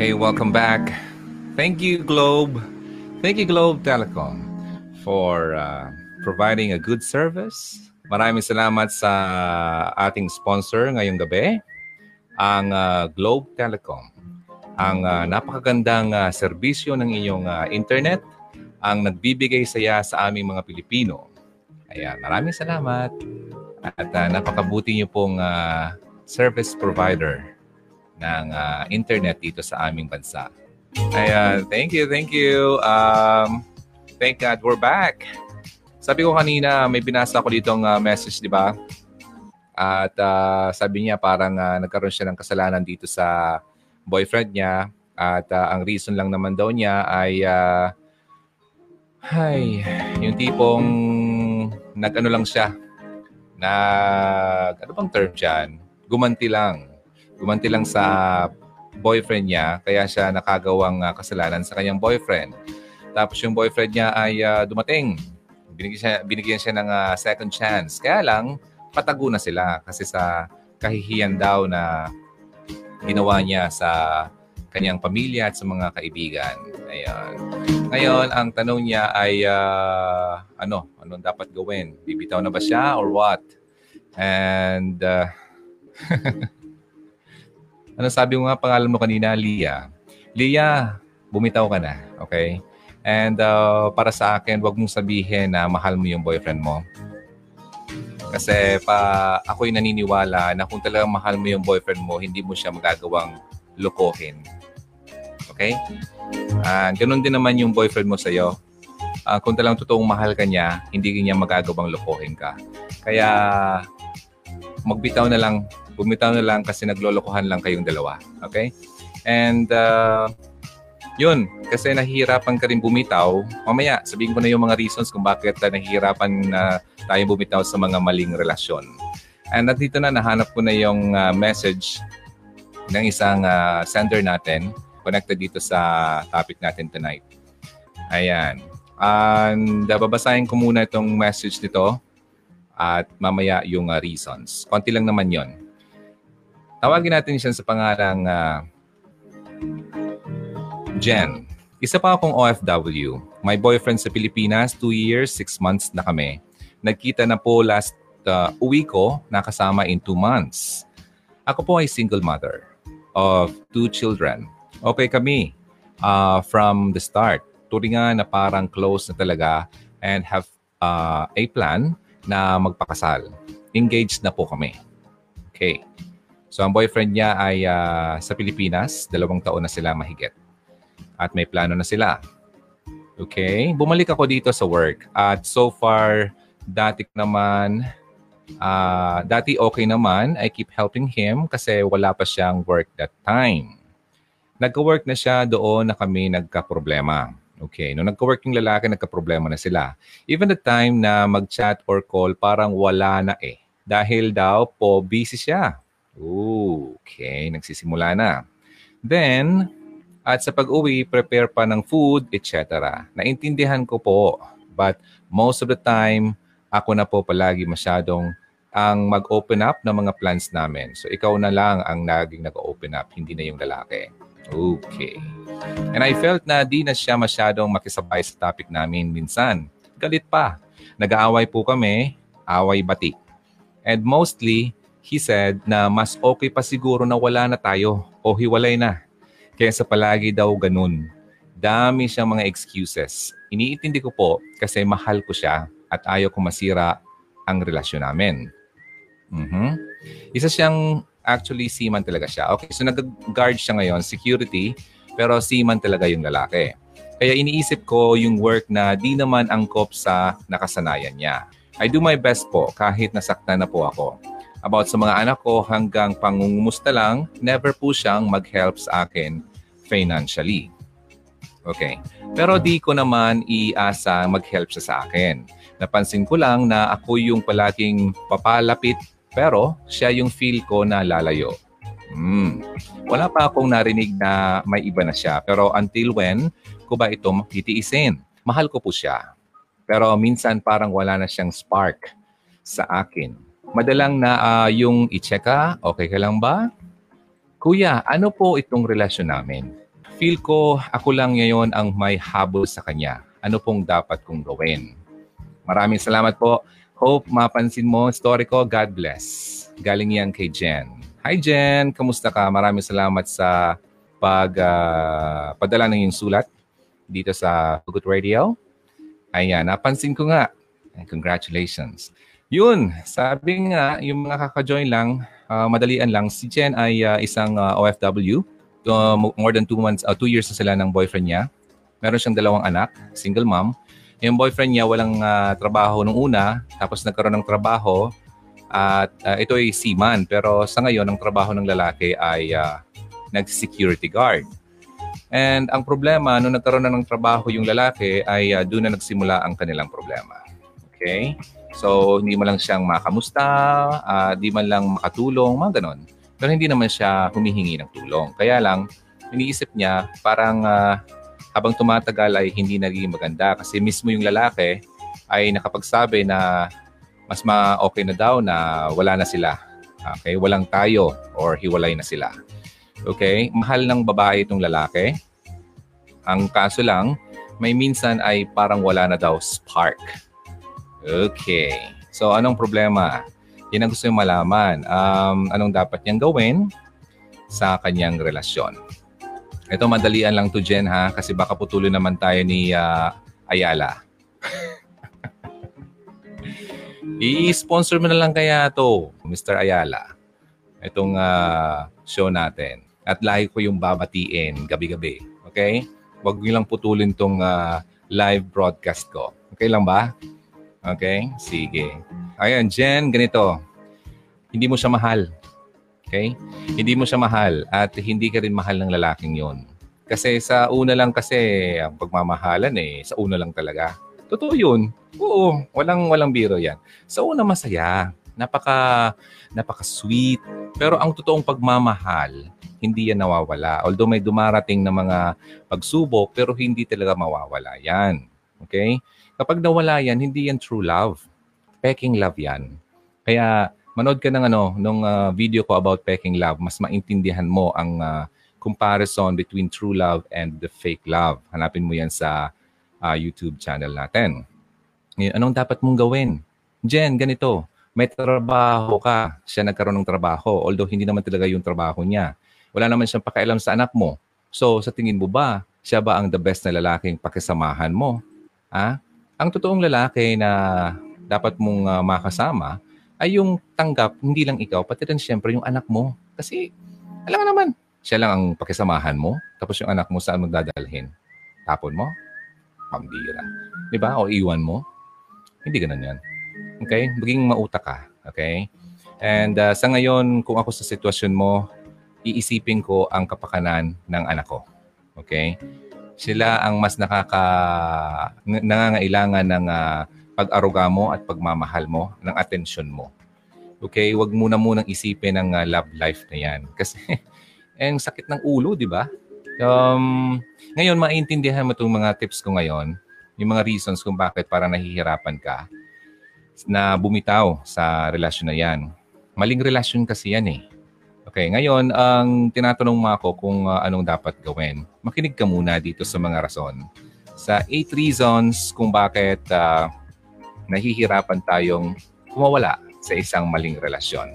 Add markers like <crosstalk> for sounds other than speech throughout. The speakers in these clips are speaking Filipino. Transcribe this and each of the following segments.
Hey, welcome back. Thank you, Globe. Thank you, Globe Telecom, for uh, providing a good service. Maraming salamat sa ating sponsor ngayong gabi, ang uh, Globe Telecom. Ang uh, napakagandang uh, serbisyo ng inyong uh, internet ang nagbibigay saya sa aming mga Pilipino. Ayan, maraming salamat. At uh, napakabuti niyo pong uh, service provider ng uh, internet dito sa aming bansa. Ayan, thank you, thank you. Um, thank God we're back. Sabi ko kanina, may binasa ko dito ng uh, message, di ba? At uh, sabi niya parang uh, nagkaroon siya ng kasalanan dito sa boyfriend niya. At uh, ang reason lang naman daw niya ay uh, ay, yung tipong nag-ano lang siya. Nag, ano bang term dyan? Gumanti lang. Gumanti lang sa boyfriend niya, kaya siya nakagawang uh, kasalanan sa kanyang boyfriend. Tapos yung boyfriend niya ay uh, dumating. Binigyan siya, binigyan siya ng uh, second chance. Kaya lang, patago na sila kasi sa kahihiyan daw na ginawa niya sa kanyang pamilya at sa mga kaibigan. Ayan. Ngayon, ang tanong niya ay, uh, ano, anong dapat gawin? Bibitaw na ba siya or what? And, uh, <laughs> ano sabi mo nga pangalan mo kanina, Lia? Lia, bumitaw ka na, okay? And uh, para sa akin, wag mong sabihin na mahal mo yung boyfriend mo. Kasi pa ako'y naniniwala na kung talagang mahal mo yung boyfriend mo, hindi mo siya magagawang lokohin. Okay? Uh, ganun din naman yung boyfriend mo sa'yo. Uh, kung talagang totoong mahal ka niya, hindi niya magagawang lokohin ka. Kaya magbitaw na lang, bumitaw na lang kasi naglolokohan lang kayong dalawa. Okay? And uh, yun, kasi nahihirapan ka rin bumitaw. Mamaya, sabihin ko na yung mga reasons kung bakit uh, nahihirapan na uh, tayo bumitaw sa mga maling relasyon. And at dito na, nahanap ko na yung uh, message ng isang uh, sender natin connected dito sa topic natin tonight. Ayan. And uh, babasahin ko muna itong message nito at mamaya yung uh, reasons. Konti lang naman yon. Tawagin natin siya sa pangalang uh, Jen. Isa pa akong OFW. My boyfriend sa Pilipinas, 2 years, 6 months na kami. Nagkita na po last uh, uwi ko, nakasama in 2 months. Ako po ay single mother of two children okay kami uh, from the start. Turingan na parang close na talaga and have uh, a plan na magpakasal. Engaged na po kami. Okay. So ang boyfriend niya ay uh, sa Pilipinas, dalawang taon na sila mahigit. At may plano na sila. Okay. Bumalik ako dito sa work. At so far, dati naman, uh, dati okay naman. I keep helping him kasi wala pa siyang work that time nagka-work na siya doon na kami nagka-problema. Okay, no nagka-work yung lalaki, nagka-problema na sila. Even the time na mag-chat or call, parang wala na eh. Dahil daw po busy siya. Ooh, okay, nagsisimula na. Then, at sa pag-uwi, prepare pa ng food, etc. Naintindihan ko po. But most of the time, ako na po palagi masyadong ang mag-open up ng mga plans namin. So ikaw na lang ang naging nag-open up, hindi na yung lalaki. Okay. And I felt na di na siya masyadong makisabay sa topic namin minsan. Galit pa. Nag-aaway po kami, away bati. And mostly, he said na mas okay pa siguro na wala na tayo o hiwalay na. Kaya sa palagi daw ganun. Dami siyang mga excuses. Iniintindi ko po kasi mahal ko siya at ayaw ko masira ang relasyon namin. Mm-hmm. Isa siyang actually seaman talaga siya. Okay, so nag-guard siya ngayon, security, pero seaman talaga yung lalaki. Kaya iniisip ko yung work na di naman angkop sa nakasanayan niya. I do my best po kahit nasaktan na po ako. About sa mga anak ko hanggang pangungumusta lang, never po siyang mag-help sa akin financially. Okay. Pero di ko naman iasa mag-help siya sa akin. Napansin ko lang na ako yung palaging papalapit pero siya yung feel ko na lalayo. Hmm. Wala pa akong narinig na may iba na siya. Pero until when ko ba ito titiisin? Mahal ko po siya. Pero minsan parang wala na siyang spark sa akin. Madalang na uh, yung i-check ka, okay ka lang ba? Kuya, ano po itong relasyon namin? Feel ko ako lang ngayon ang may habol sa kanya. Ano pong dapat kong gawin? Maraming salamat po. Hope mapansin mo story ko. God bless. Galing yan kay Jen. Hi Jen, kamusta ka? Maraming salamat sa pag uh, padala ng iyong sulat dito sa Hugot Radio. Ayan, napansin ko nga. Congratulations. Yun, sabi nga, yung mga kaka-join lang, uh, madalian lang. Si Jen ay uh, isang uh, OFW. Uh, more than two months, uh, two years na sila ng boyfriend niya. Meron siyang dalawang anak, single mom. Yung boyfriend niya walang uh, trabaho nung una, tapos nagkaroon ng trabaho, at uh, ito ay seaman, pero sa ngayon, ang trabaho ng lalaki ay uh, nag-security guard. And ang problema, nung nagkaroon na ng trabaho yung lalaki, ay uh, doon na nagsimula ang kanilang problema. Okay? So, hindi mo lang siyang makamusta, uh, di man lang makatulong, mga ganon. Pero hindi naman siya humihingi ng tulong. Kaya lang, iniisip niya, parang uh, habang tumatagal ay hindi naging maganda kasi mismo yung lalaki ay nakapagsabi na mas ma-okay na daw na wala na sila. Okay? Walang tayo or hiwalay na sila. Okay? Mahal ng babae itong lalaki. Ang kaso lang, may minsan ay parang wala na daw spark. Okay. So, anong problema? Yan ang gusto yung malaman. Um, anong dapat niyang gawin sa kanyang relasyon? Ito, madalian lang to Jen ha, kasi baka putulin naman tayo ni uh, Ayala. <laughs> I-sponsor mo na lang kaya to, Mr. Ayala. Itong uh, show natin. At lahi ko yung babatiin gabi-gabi. Okay? Huwag niyo lang putulin tong uh, live broadcast ko. Okay lang ba? Okay? Sige. Ayan, Jen, ganito. Hindi mo siya mahal. Okay? Hindi mo siya mahal at hindi ka rin mahal ng lalaking yon. Kasi sa una lang kasi, ang pagmamahalan eh, sa una lang talaga. Totoo yun. Oo, walang walang biro 'yan. Sa una masaya, napaka napaka-sweet. Pero ang totoong pagmamahal, hindi yan nawawala. Although may dumarating na mga pagsubok, pero hindi talaga mawawala yan. Okay? Kapag nawala yan, hindi yan true love. Peking love yan. Kaya manood ka ng ano, nung uh, video ko about peking love, mas maintindihan mo ang uh, comparison between true love and the fake love. Hanapin mo yan sa uh, YouTube channel natin. Ngayon, anong dapat mong gawin? Jen, ganito, may trabaho ka. Siya nagkaroon ng trabaho, although hindi naman talaga yung trabaho niya. Wala naman siyang pakialam sa anak mo. So, sa tingin mo ba, siya ba ang the best na lalaking pakisamahan mo? Ha? Ang totoong lalaki na dapat mong uh, makasama ay yung tanggap, hindi lang ikaw, pati rin siyempre yung anak mo. Kasi, alam naman, siya lang ang pakisamahan mo, tapos yung anak mo saan mo dadalhin? Tapon mo? pambira. Di ba? O iwan mo. Hindi ganun yan. Okay? Maging mautak ka. Okay? And uh, sa ngayon, kung ako sa sitwasyon mo, iisipin ko ang kapakanan ng anak ko. Okay? Sila ang mas nakaka nangangailangan ng uh, pag-aruga mo at pagmamahal mo, ng atensyon mo. Okay? Huwag muna munang isipin ang uh, love life na yan. Kasi, <laughs> ang sakit ng ulo, di ba? Um, ngayon, maintindihan mo itong mga tips ko ngayon, yung mga reasons kung bakit para nahihirapan ka na bumitaw sa relasyon na yan. Maling relasyon kasi yan eh. Okay, ngayon, ang tinatanong mo ako kung uh, anong dapat gawin. Makinig ka muna dito sa mga rason. Sa 8 reasons kung bakit uh, nahihirapan tayong kumawala sa isang maling relasyon.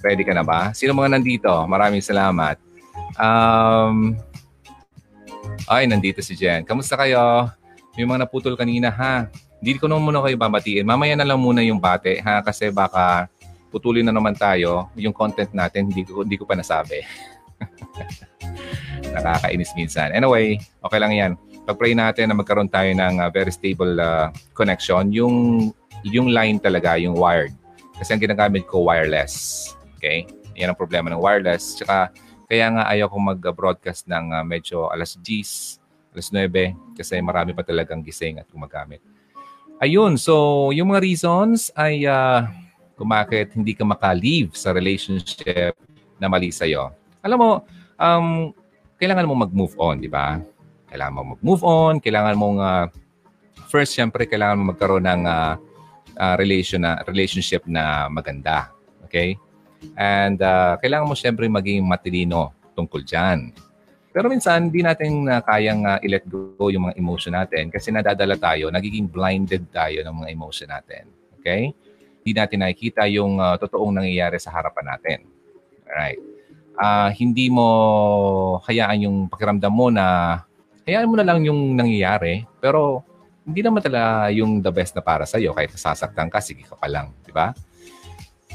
Ready ka na ba? Sino mga nandito? Maraming salamat. Um, ay, nandito si Jen. Kamusta kayo? May mga naputol kanina ha. Hindi ko naman muna kayo babatiin. Mamaya na lang muna yung bate ha kasi baka putulin na naman tayo. Yung content natin hindi ko, hindi ko pa nasabi. <laughs> Nakakainis minsan. Anyway, okay lang yan. Pag-pray natin na magkaroon tayo ng uh, very stable uh, connection. Yung, yung line talaga, yung wired. Kasi ang ginagamit ko, wireless. Okay? Yan ang problema ng wireless. Tsaka kaya nga ayaw ko mag-broadcast ng uh, medyo alas 10, alas 9 kasi marami pa talagang gising at gumagamit. Ayun, so yung mga reasons ay uh, kung bakit hindi ka maka-leave sa relationship na mali sa'yo. Alam mo, um, kailangan mo mag-move on, di ba? Kailangan mo mag-move on, kailangan mong uh, first, syempre, kailangan mo magkaroon ng uh, uh, relation na, relationship na maganda. Okay? And uh, kailangan mo siyempre maging matilino tungkol dyan. Pero minsan, hindi natin uh, kayang uh, i-let go yung mga emotion natin kasi nadadala tayo, nagiging blinded tayo ng mga emotion natin. Okay? Hindi natin nakikita yung uh, totoong nangyayari sa harapan natin. Alright. Uh, hindi mo hayaan yung pakiramdam mo na hayaan mo na lang yung nangyayari pero hindi naman talaga yung the best na para sa iyo kahit sasaktan ka sige ka pa lang, di ba?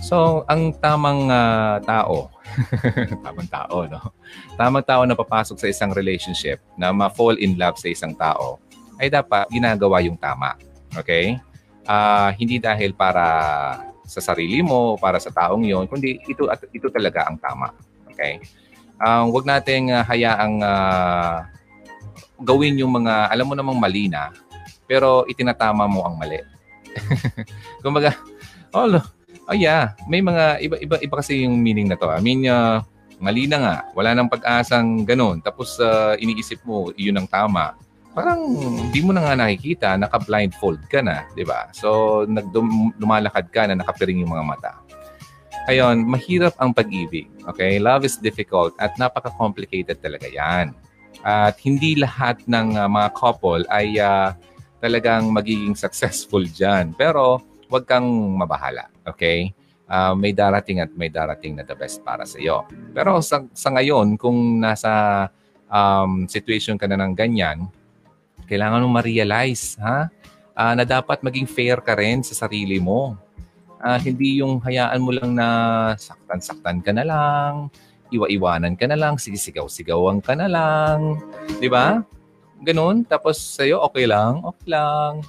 So, ang tamang uh, tao, <laughs> tamang tao, no? Tamang tao na papasok sa isang relationship na ma-fall in love sa isang tao ay dapat ginagawa yung tama. Okay? Uh, hindi dahil para sa sarili mo, para sa taong yon, kundi ito at ito talaga ang tama. Okay? Uh, wag nating uh, hayaang uh, gawin yung mga alam mo namang mali na pero itinatama mo ang mali. <laughs> Kumbaga, oh, oh yeah, may mga iba-iba iba kasi yung meaning na to. I mean, uh, mali na nga, wala nang pag-asang ganun. Tapos uh, iniisip mo, yun ang tama. Parang hindi mo na nga nakikita, naka-blindfold ka na, di ba? So, nagdum- lumalakad ka na nakapiring yung mga mata. Ayon, mahirap ang pag-ibig. Okay? Love is difficult at napaka-complicated talaga yan. At hindi lahat ng uh, mga couple ay uh, talagang magiging successful dyan. Pero, huwag kang mabahala. Okay? Uh, may darating at may darating na the best para sa iyo. Pero sa, sa ngayon, kung nasa um, situation ka na ng ganyan, kailangan mo ma-realize ha? Uh, na dapat maging fair ka rin sa sarili mo. Uh, hindi yung hayaan mo lang na saktan-saktan ka na lang, iwa-iwanan ka na lang, sisigaw-sigawan ka na lang. Di ba? Ganun. Tapos sa'yo, okay lang, okay lang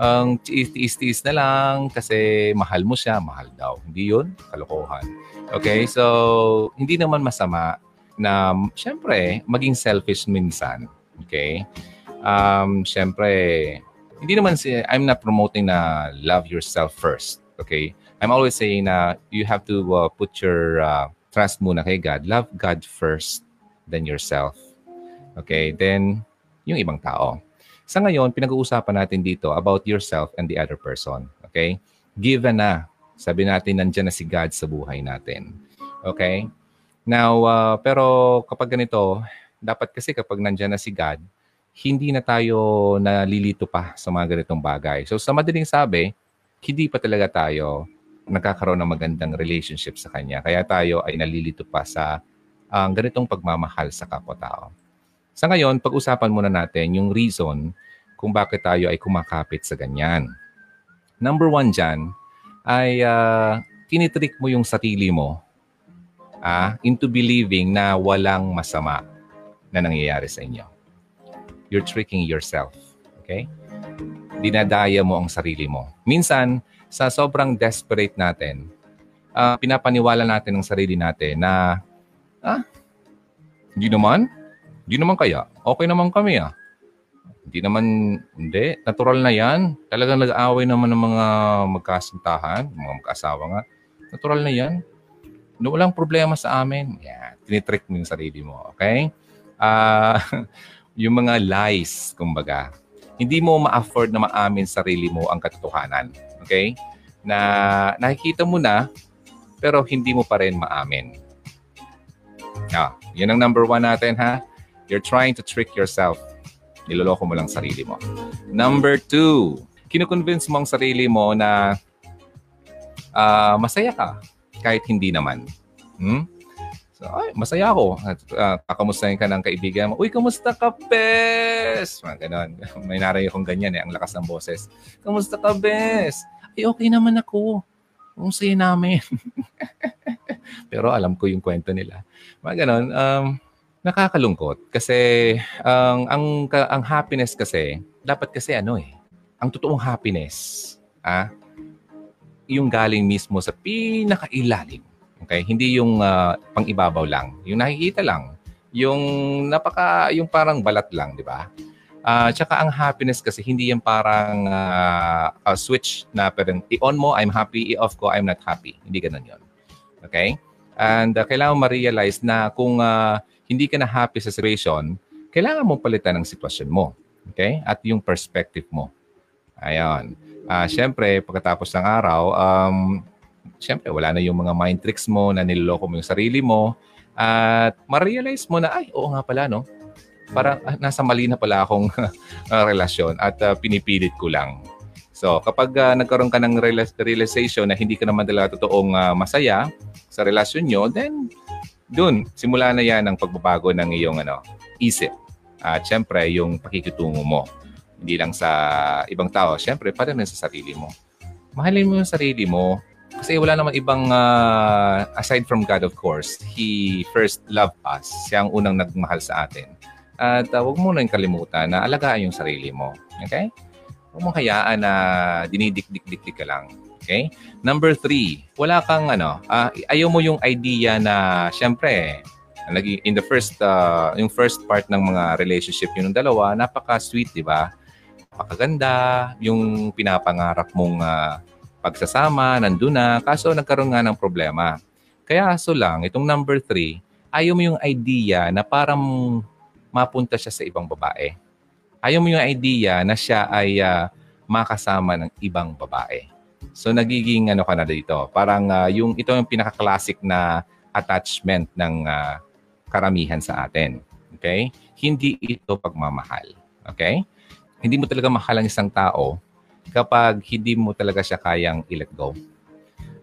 ang um, tiis-tiis na lang kasi mahal mo siya, mahal daw. Hindi yun, kalokohan. Okay, so hindi naman masama na syempre maging selfish minsan. Okay? Um, syempre, hindi naman si I'm not promoting na love yourself first. Okay? I'm always saying na you have to uh, put your uh, trust muna kay God. Love God first, then yourself. Okay? Then, yung ibang tao. Sa ngayon, pinag-uusapan natin dito about yourself and the other person. Okay? Given na, sabi natin nandyan na si God sa buhay natin. Okay? Now, uh, pero kapag ganito, dapat kasi kapag nandyan na si God, hindi na tayo nalilito pa sa mga ganitong bagay. So sa madaling sabi, hindi pa talaga tayo nagkakaroon ng magandang relationship sa Kanya. Kaya tayo ay nalilito pa sa ang uh, ganitong pagmamahal sa kapwa-tao. Sa ngayon, pag-usapan muna natin yung reason kung bakit tayo ay kumakapit sa ganyan. Number one dyan ay uh, tinitrik mo yung sarili mo ah, into believing na walang masama na nangyayari sa inyo. You're tricking yourself. Okay? Dinadaya mo ang sarili mo. Minsan, sa sobrang desperate natin, uh, pinapaniwala natin ang sarili natin na, ah, hindi naman, hindi naman kaya. Okay naman kami ah. Hindi naman, hindi. Natural na yan. Talagang nag-aaway naman ng mga magkasintahan, mga mag-asawa nga. Natural na yan. No, walang problema sa amin. Yeah, tinitrick mo yung sarili mo. Okay? Uh, <laughs> yung mga lies, kumbaga. Hindi mo ma-afford na maamin sarili mo ang katotohanan. Okay? Na nakikita mo na, pero hindi mo pa rin maamin. Ah, yun ang number one natin ha. You're trying to trick yourself. Niloloko mo lang sarili mo. Number two, kinukonvince mo ang sarili mo na uh, masaya ka kahit hindi naman. Hmm? So, ay, masaya ako. At uh, kakamustahin ka ng kaibigan mo. Uy, kamusta ka, bes? Mga ganon. <laughs> May naray akong ganyan eh, ang lakas ng boses. Kamusta ka, bes? Ay, okay naman ako. Ang saya namin. <laughs> Pero alam ko yung kwento nila. Mga ganon. Um, Nakakalungkot kasi ang ang ang happiness kasi dapat kasi ano eh. Ang totoong happiness, ah, yung galing mismo sa pinakailalim. Okay? Hindi yung uh, pang-ibabaw lang. Yung nakikita lang. Yung napaka yung parang balat lang, di ba? Uh, tsaka ang happiness kasi hindi yan parang uh, a switch na parang i-on mo, I'm happy, i-off ko, I'm not happy. Hindi ganun yon Okay? And uh, kailangan ma-realize na kung uh, hindi ka na happy sa situation, kailangan mong palitan ang sitwasyon mo. Okay? At yung perspective mo. Ayan. Uh, Siyempre, pagkatapos ng araw, um, syempre, wala na yung mga mind tricks mo na niloloko mo yung sarili mo. At ma-realize mo na, ay, oo nga pala, no? Parang ah, nasa mali na pala akong uh, <laughs> relasyon at uh, pinipilit ko lang. So, kapag uh, nagkaroon ka ng realization na hindi ka naman talaga totoong uh, masaya sa relasyon nyo, then dun, simula na yan ang pagbabago ng iyong ano, isip. At syempre, yung pakikitungo mo. Hindi lang sa ibang tao, syempre, para rin sa sarili mo. Mahalin mo yung sarili mo. Kasi wala naman ibang, uh, aside from God, of course, He first loved us. Siya ang unang nagmahal sa atin. At uh, huwag mo nang kalimutan na alagaan yung sarili mo. Okay? Huwag mong hayaan na dinidikdik-dikdik ka lang. Okay? Number three, wala kang ano, uh, ayaw mo yung idea na, syempre, in the first, uh, yung first part ng mga relationship yung dalawa, napaka-sweet, di ba? Napakaganda, yung pinapangarap mong uh, pagsasama, nandun na, kaso nagkaroon nga ng problema. Kaya aso lang, itong number three, ayaw mo yung idea na parang mapunta siya sa ibang babae. Ayaw mo yung idea na siya ay uh, makasama ng ibang babae. So nagiging ano ka na dito, parang uh, yung ito yung pinaka-classic na attachment ng uh, karamihan sa atin. Okay? Hindi ito pagmamahal. Okay? Hindi mo talaga mahal ang isang tao kapag hindi mo talaga siya kayang i-let go.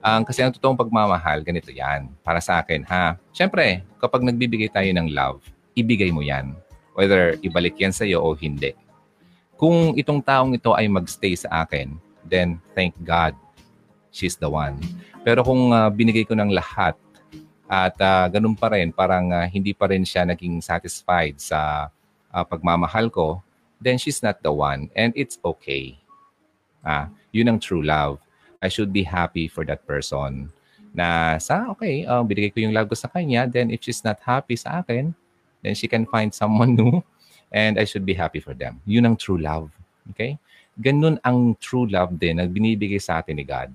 Ang um, kasi ang totoong pagmamahal, ganito yan. Para sa akin, ha? Siyempre, kapag nagbibigay tayo ng love, ibigay mo yan. Whether ibalik yan sa iyo o hindi. Kung itong taong ito ay magstay sa akin, then thank God, she's the one. Pero kung uh, binigay ko ng lahat at uh, ganun pa rin, parang uh, hindi pa rin siya naging satisfied sa uh, pagmamahal ko, then she's not the one and it's okay. Ah, yun ang true love. I should be happy for that person na sa, okay, uh, binigay ko yung love ko sa kanya, then if she's not happy sa akin, then she can find someone new and I should be happy for them. Yun ang true love. Okay? Ganun ang true love din na binibigay sa atin ni God.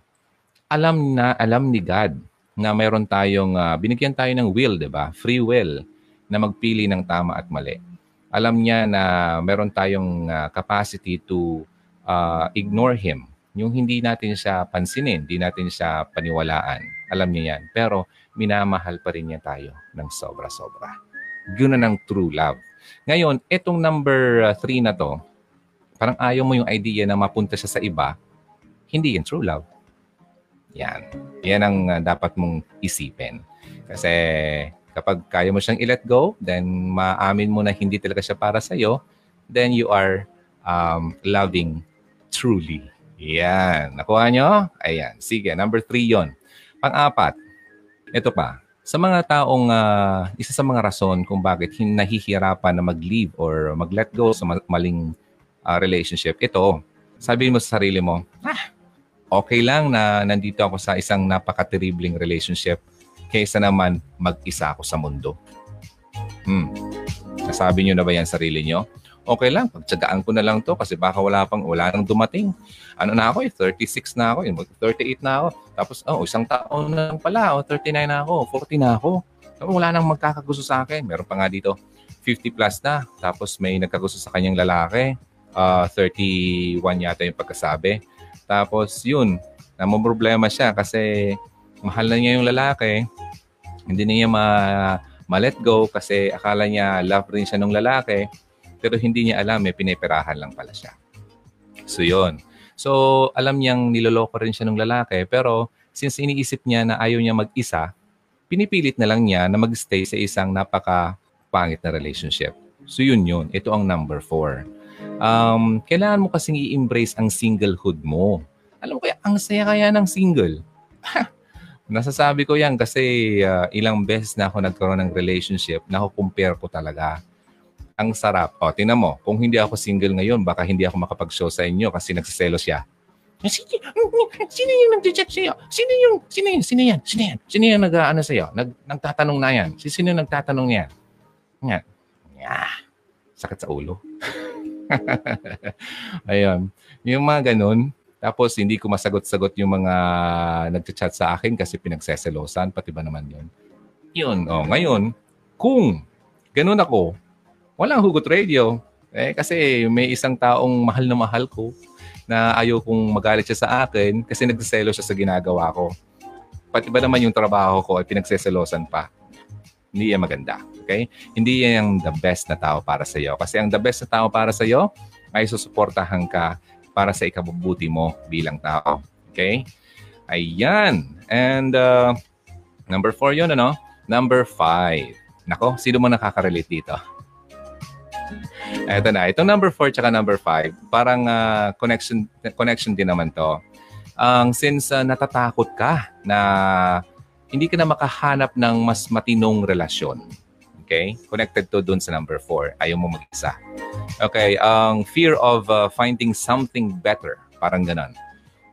Alam na, alam ni God na mayroon tayong, uh, binigyan tayo ng will, di ba? Free will na magpili ng tama at mali. Alam niya na meron tayong uh, capacity to uh, ignore Him. Yung hindi natin siya pansinin, hindi natin siya paniwalaan. Alam niya yan. Pero minamahal pa rin niya tayo ng sobra-sobra. Yun na ng true love. Ngayon, itong number 3 uh, na to, parang ayaw mo yung idea na mapunta siya sa iba, hindi yan true love. Yan. Yan ang uh, dapat mong isipin. Kasi kapag kaya mo siyang i-let go, then maamin mo na hindi talaga siya para sa iyo, then you are um, loving truly. Yan. Nakuha nyo? Ayan. Sige, number three yon. Pang-apat, ito pa. Sa mga taong, uh, isa sa mga rason kung bakit nahihirapan na mag-leave or mag-let go sa maling uh, relationship, ito, sabihin mo sa sarili mo, ah, okay lang na nandito ako sa isang napaka-terribling relationship kaysa naman mag-isa ako sa mundo. Hmm. Nasabi nyo na ba yan sarili nyo? Okay lang, pagtsagaan ko na lang to kasi baka wala pang, wala nang dumating. Ano na ako eh, 36 na ako, eh, 38 na ako. Tapos, oh, isang taon na lang pala, oh, 39 na ako, 40 na ako. Wala nang magkakagusto sa akin. Meron pa nga dito, 50 plus na. Tapos may nagkagusto sa kanyang lalaki. Uh, ah, 31 yata yung pagkasabi. Tapos yun, problema siya kasi mahal na niya yung lalaki. Hindi niya ma, ma-let go kasi akala niya love rin siya ng lalaki. Pero hindi niya alam, may piniperahan lang pala siya. So yun. So alam niyang niloloko rin siya ng lalaki. Pero since iniisip niya na ayaw niya mag-isa, pinipilit na lang niya na mag-stay sa isang napaka pangit na relationship. So yun yun. Ito ang number four um, kailangan mo kasing i-embrace ang singlehood mo. Alam mo kaya, ang saya kaya ng single. Nasasabi ko yan kasi uh, ilang beses na ako nagkaroon ng relationship, nakukumpare ko talaga. Ang sarap. O, tinan mo, kung hindi ako single ngayon, baka hindi ako makapag-show sa inyo kasi nagsiselo siya. Sino, sino yung nag-chat sa'yo? Sino yung, sino yun? Sino yan? Sino yan? Sino yung nag-ano sa'yo? Nag, nagtatanong na yan? Sino yung nagtatanong yan? Nga. Yeah. Sakit sa ulo. <laughs> Ayun. Yung mga ganun. Tapos hindi ko masagot-sagot yung mga nagchat sa akin kasi pinagseselosan. Pati ba naman yun? Yun. Oh, ngayon, kung ganun ako, walang hugot radio. Eh, kasi may isang taong mahal na mahal ko na ayaw kong magalit siya sa akin kasi nagsiselo siya sa ginagawa ko. pati ba naman yung trabaho ko ay pinagseselosan pa. Hindi yan maganda. Okay? Hindi yan the best na tao para sa iyo. Kasi ang the best na tao para sa iyo ay susuportahan ka para sa ikabubuti mo bilang tao. Okay? Ayan. And uh, number four yun, ano? Number five. Nako, sino mo nakaka-relate dito? Ito na. Itong number 4 tsaka number 5, parang uh, connection connection din naman to. Ang um, since uh, natatakot ka na hindi ka na makahanap ng mas matinong relasyon. Okay? Connected to dun sa number 4. Ayaw mo mag-isa. Okay, ang um, fear of uh, finding something better. Parang ganon.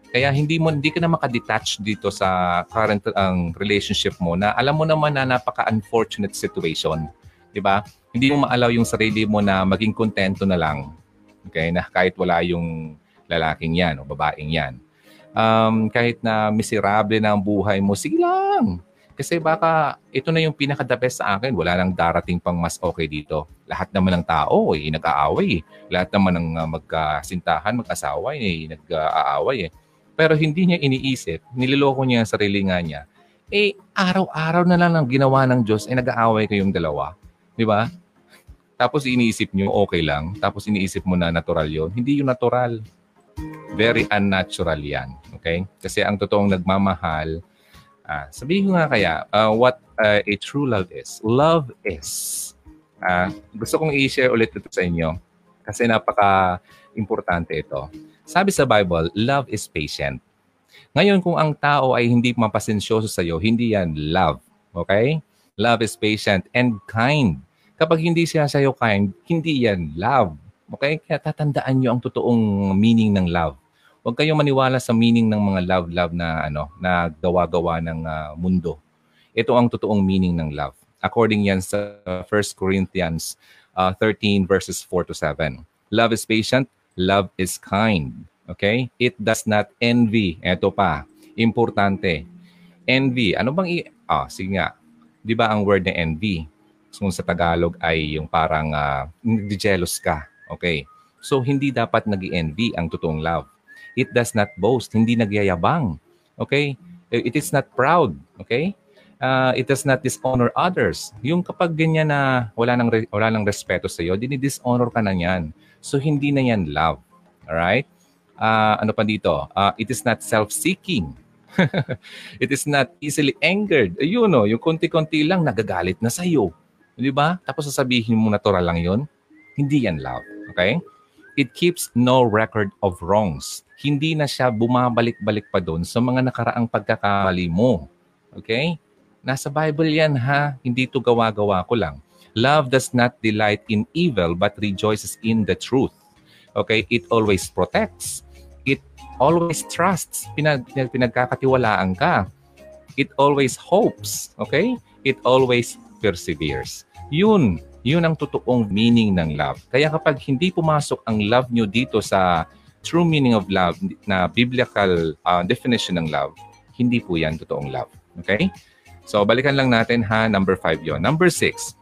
Kaya hindi mo hindi ka na makadetach dito sa current ang relationship mo na alam mo naman na napaka-unfortunate situation, 'di ba? Hindi mo maalaw yung sarili mo na maging kontento na lang. Okay, na kahit wala yung lalaking 'yan o babaeng 'yan. Um, kahit na miserable na ang buhay mo, sige lang. Kasi baka ito na yung pinaka-the best sa akin. Wala nang darating pang mas okay dito. Lahat naman ng tao eh, nag-aaway. Eh. Lahat naman ng uh, magkasintahan, mag-asawa eh, nag-aaway eh. Pero hindi niya iniisip, nililoko niya ang sarili nga niya. Eh, araw-araw na lang ang ginawa ng Diyos, eh nag-aaway kayong dalawa. Di ba? Tapos iniisip niyo, okay lang. Tapos iniisip mo na natural yon Hindi yung natural. Very unnatural yan. Okay? Kasi ang totoong nagmamahal, ah, sabihin ko nga kaya, uh, what uh, a true love is. Love is. Uh, gusto kong i-share ulit ito sa inyo kasi napaka-importante ito. Sabi sa Bible, love is patient. Ngayon, kung ang tao ay hindi mapasensyoso sa iyo, hindi yan love. Okay? Love is patient and kind. Kapag hindi siya sa iyo kind, hindi yan love. Okay? Kaya tatandaan niyo ang totoong meaning ng love. Huwag kayong maniwala sa meaning ng mga love-love na ano na gawa-gawa ng uh, mundo. Ito ang totoong meaning ng love. According yan sa 1 Corinthians uh, ah, 13 verses 4 to 7. Love is patient, Love is kind. Okay? It does not envy. Ito pa. Importante. Envy. Ano bang i... Ah, sige nga. Di ba ang word na envy? Kung sa Tagalog ay yung parang uh, jealous ka. Okay? So, hindi dapat nag envy ang totoong love. It does not boast. Hindi nagyayabang. Okay? It is not proud. Okay? Uh, it does not dishonor others. Yung kapag ganyan na wala nang, re- wala nang respeto sa iyo, dinidishonor ka na yan. So hindi na yan love. Alright? Uh, ano pa dito? Uh, it is not self-seeking. <laughs> it is not easily angered. Ayun no, yung konti-konti lang nagagalit na sa iyo. Di ba? Tapos sasabihin mo natural lang yun. Hindi yan love. Okay? It keeps no record of wrongs. Hindi na siya bumabalik-balik pa doon sa mga nakaraang pagkakamali mo. Okay? Nasa Bible yan ha. Hindi to gawa-gawa ko lang. Love does not delight in evil but rejoices in the truth. Okay? It always protects. It always trusts. Pinag pinagkakatiwalaan ka. It always hopes. Okay? It always perseveres. Yun. Yun ang totoong meaning ng love. Kaya kapag hindi pumasok ang love nyo dito sa true meaning of love na biblical uh, definition ng love, hindi po yan totoong love. Okay? So, balikan lang natin ha. Number five yon. Number six,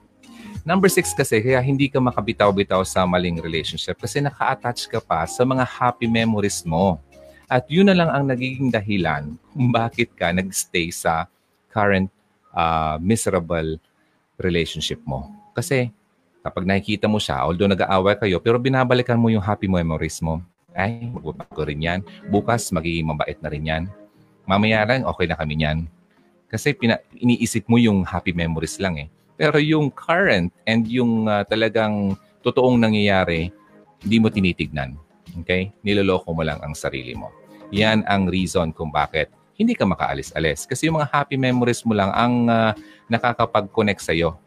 Number six kasi, kaya hindi ka makabitaw-bitaw sa maling relationship kasi naka-attach ka pa sa mga happy memories mo. At yun na lang ang nagiging dahilan kung bakit ka nag-stay sa current uh, miserable relationship mo. Kasi kapag nakikita mo siya, although nag-aaway kayo, pero binabalikan mo yung happy memories mo, ay, magbabago rin yan. Bukas, magiging mabait na rin yan. Mamaya lang, okay na kami yan. Kasi pina- iniisip mo yung happy memories lang eh. Pero yung current and yung uh, talagang totoong nangyayari, hindi mo tinitignan. Okay? Niloloko mo lang ang sarili mo. Yan ang reason kung bakit hindi ka makaalis-alis. Kasi yung mga happy memories mo lang ang uh, nakakapag-connect sa'yo,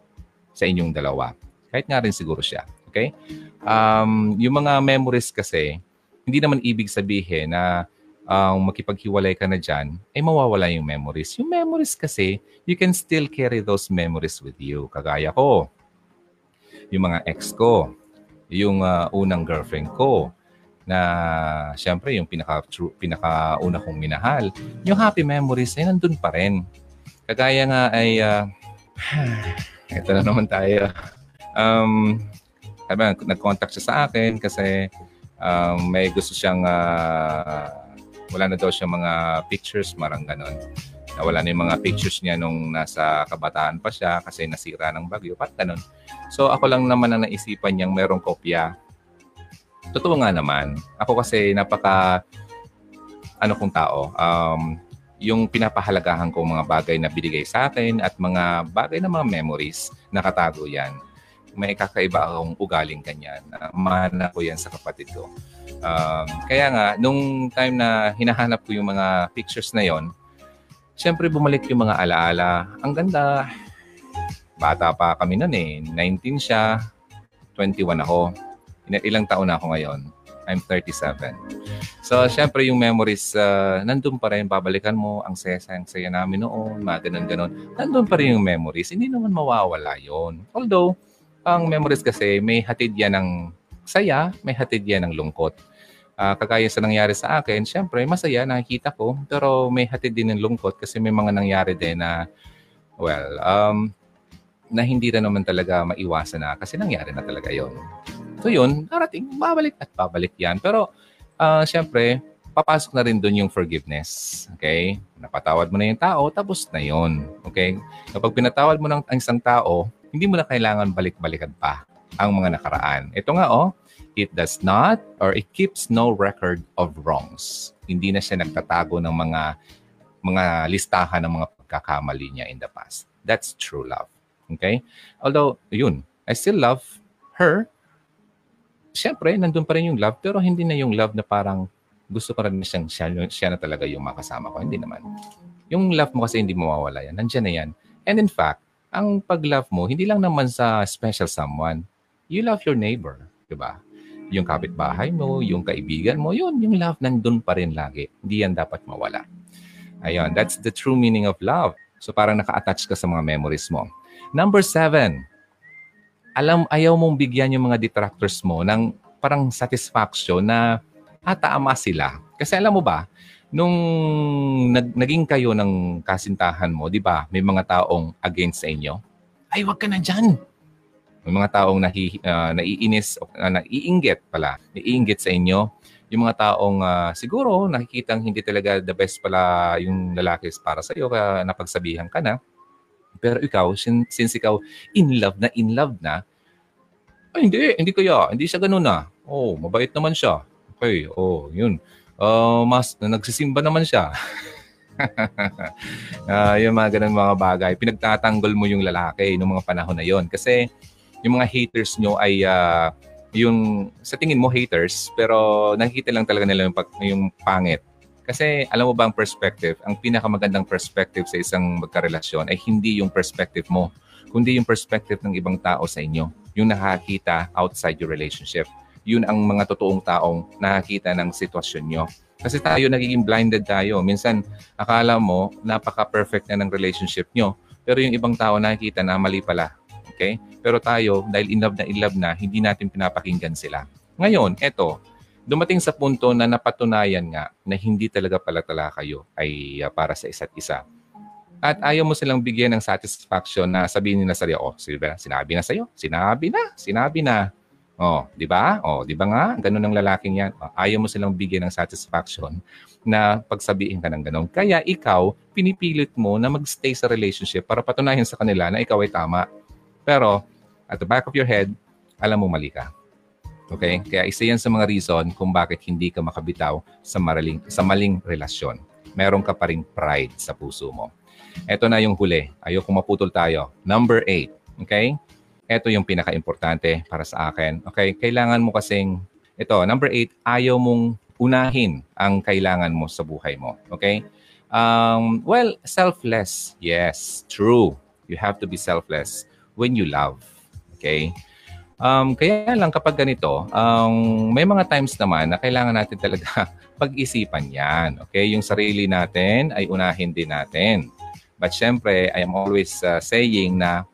sa inyong dalawa. Kahit nga rin siguro siya. Okay? Um, yung mga memories kasi, hindi naman ibig sabihin na uh, makipaghiwalay ka na dyan, ay mawawala yung memories. Yung memories kasi, you can still carry those memories with you. Kagaya ko, yung mga ex ko, yung uh, unang girlfriend ko, na syempre yung pinaka true, pinaka una kong minahal, yung happy memories ay nandun pa rin. Kagaya nga ay <sighs> uh, ito na naman tayo. Um, sabi, nag-contact siya sa akin kasi um, may gusto siyang uh, wala na daw siya mga pictures, marang ganon. Nawala na yung mga pictures niya nung nasa kabataan pa siya kasi nasira ng bagyo. Pat ganun. So ako lang naman ang naisipan niyang merong kopya. Totoo nga naman. Ako kasi napaka ano kong tao. Um, yung pinapahalagahan ko mga bagay na binigay sa akin at mga bagay na mga memories, nakatago yan may kakaiba akong ugaling ganyan. Mana ko yan sa kapatid ko. Um, kaya nga, nung time na hinahanap ko yung mga pictures na yon, syempre bumalik yung mga alaala. Ang ganda. Bata pa kami noon eh. 19 siya, 21 ako. Ilang taon na ako ngayon? I'm 37. So, syempre yung memories, uh, nandun pa rin, babalikan mo, ang saya-saya ang saya namin noon, mga ganun-ganun. Nandun pa rin yung memories. Hindi naman mawawala yon Although, ang memories kasi may hatid yan ng saya, may hatid yan ng lungkot. Uh, kagaya sa nangyari sa akin, syempre masaya, nakikita ko, pero may hatid din ng lungkot kasi may mga nangyari din na, well, um, na hindi na naman talaga maiwasan na kasi nangyari na talaga yon. So yun, darating, babalik at babalik yan. Pero uh, syempre, papasok na rin doon yung forgiveness. Okay? Napatawad mo na yung tao, tapos na yon. Okay? Kapag pinatawad mo ng isang tao, hindi mo na kailangan balik-balikan pa ang mga nakaraan. Ito nga oh, it does not or it keeps no record of wrongs. Hindi na siya nagtatago ng mga mga listahan ng mga pagkakamali niya in the past. That's true love. Okay? Although, yun, I still love her. Siyempre, nandun pa rin yung love, pero hindi na yung love na parang gusto ko rin siyang siya, siya na talaga yung makasama ko. Hindi naman. Yung love mo kasi hindi mawawala yan. Nandiyan na yan. And in fact, ang pag-love mo, hindi lang naman sa special someone. You love your neighbor, di ba? Yung kapitbahay mo, yung kaibigan mo, yun, yung love nandun pa rin lagi. Hindi yan dapat mawala. Ayun, that's the true meaning of love. So parang naka-attach ka sa mga memories mo. Number seven, alam, ayaw mong bigyan yung mga detractors mo ng parang satisfaction na ah, tama sila. Kasi alam mo ba, nung nag, naging kayo ng kasintahan mo, di ba, may mga taong against sa inyo, ay wag ka na dyan. May mga taong nahi, uh, naiinis, uh, naiinggit pala, naiinggit sa inyo. Yung mga taong uh, siguro nakikitang hindi talaga the best pala yung lalaki para sa iyo, kaya napagsabihan ka na. Pero ikaw, since, since ikaw in love na in love na, ay hindi, hindi kaya, hindi siya ganun na. Oh, mabait naman siya. Okay, oh, yun oh, mas nagsisimba naman siya. uh, <laughs> yung mga ganun mga bagay. Pinagtatanggol mo yung lalaki noong mga panahon na yon Kasi yung mga haters nyo ay uh, yung sa tingin mo haters pero nakikita lang talaga nila yung, yung pangit. Kasi alam mo ba ang perspective, ang pinakamagandang perspective sa isang magkarelasyon ay hindi yung perspective mo, kundi yung perspective ng ibang tao sa inyo, yung nakakita outside your relationship yun ang mga totoong taong nakakita ng sitwasyon nyo. Kasi tayo nagiging blinded tayo. Minsan, akala mo, napaka-perfect na ng relationship nyo. Pero yung ibang tao nakikita na mali pala. Okay? Pero tayo, dahil in love na in love na, hindi natin pinapakinggan sila. Ngayon, eto, dumating sa punto na napatunayan nga na hindi talaga pala tala kayo ay uh, para sa isa't isa. At ayaw mo silang bigyan ng satisfaction na sabihin nila sa iyo, oh, sinabi na sa'yo, sinabi na, sinabi na. Oh, 'di ba? Oh, 'di ba nga? Ganun ang lalaking 'yan. Oh, ayaw mo silang bigyan ng satisfaction na pagsabihin ka ng ganun. Kaya ikaw, pinipilit mo na magstay sa relationship para patunayan sa kanila na ikaw ay tama. Pero at the back of your head, alam mo mali ka. Okay? Kaya isa yan sa mga reason kung bakit hindi ka makabitaw sa maling, sa maling relasyon. Meron ka pa ring pride sa puso mo. Ito na yung huli. Ayoko maputol tayo. Number eight. Okay? ito yung pinaka-importante para sa akin. Okay, kailangan mo kasing, ito, number eight, ayaw mong unahin ang kailangan mo sa buhay mo. Okay? Um, well, selfless. Yes, true. You have to be selfless when you love. Okay? Um, kaya lang kapag ganito, um, may mga times naman na kailangan natin talaga <laughs> pag-isipan yan. Okay? Yung sarili natin ay unahin din natin. But syempre, I am always uh, saying na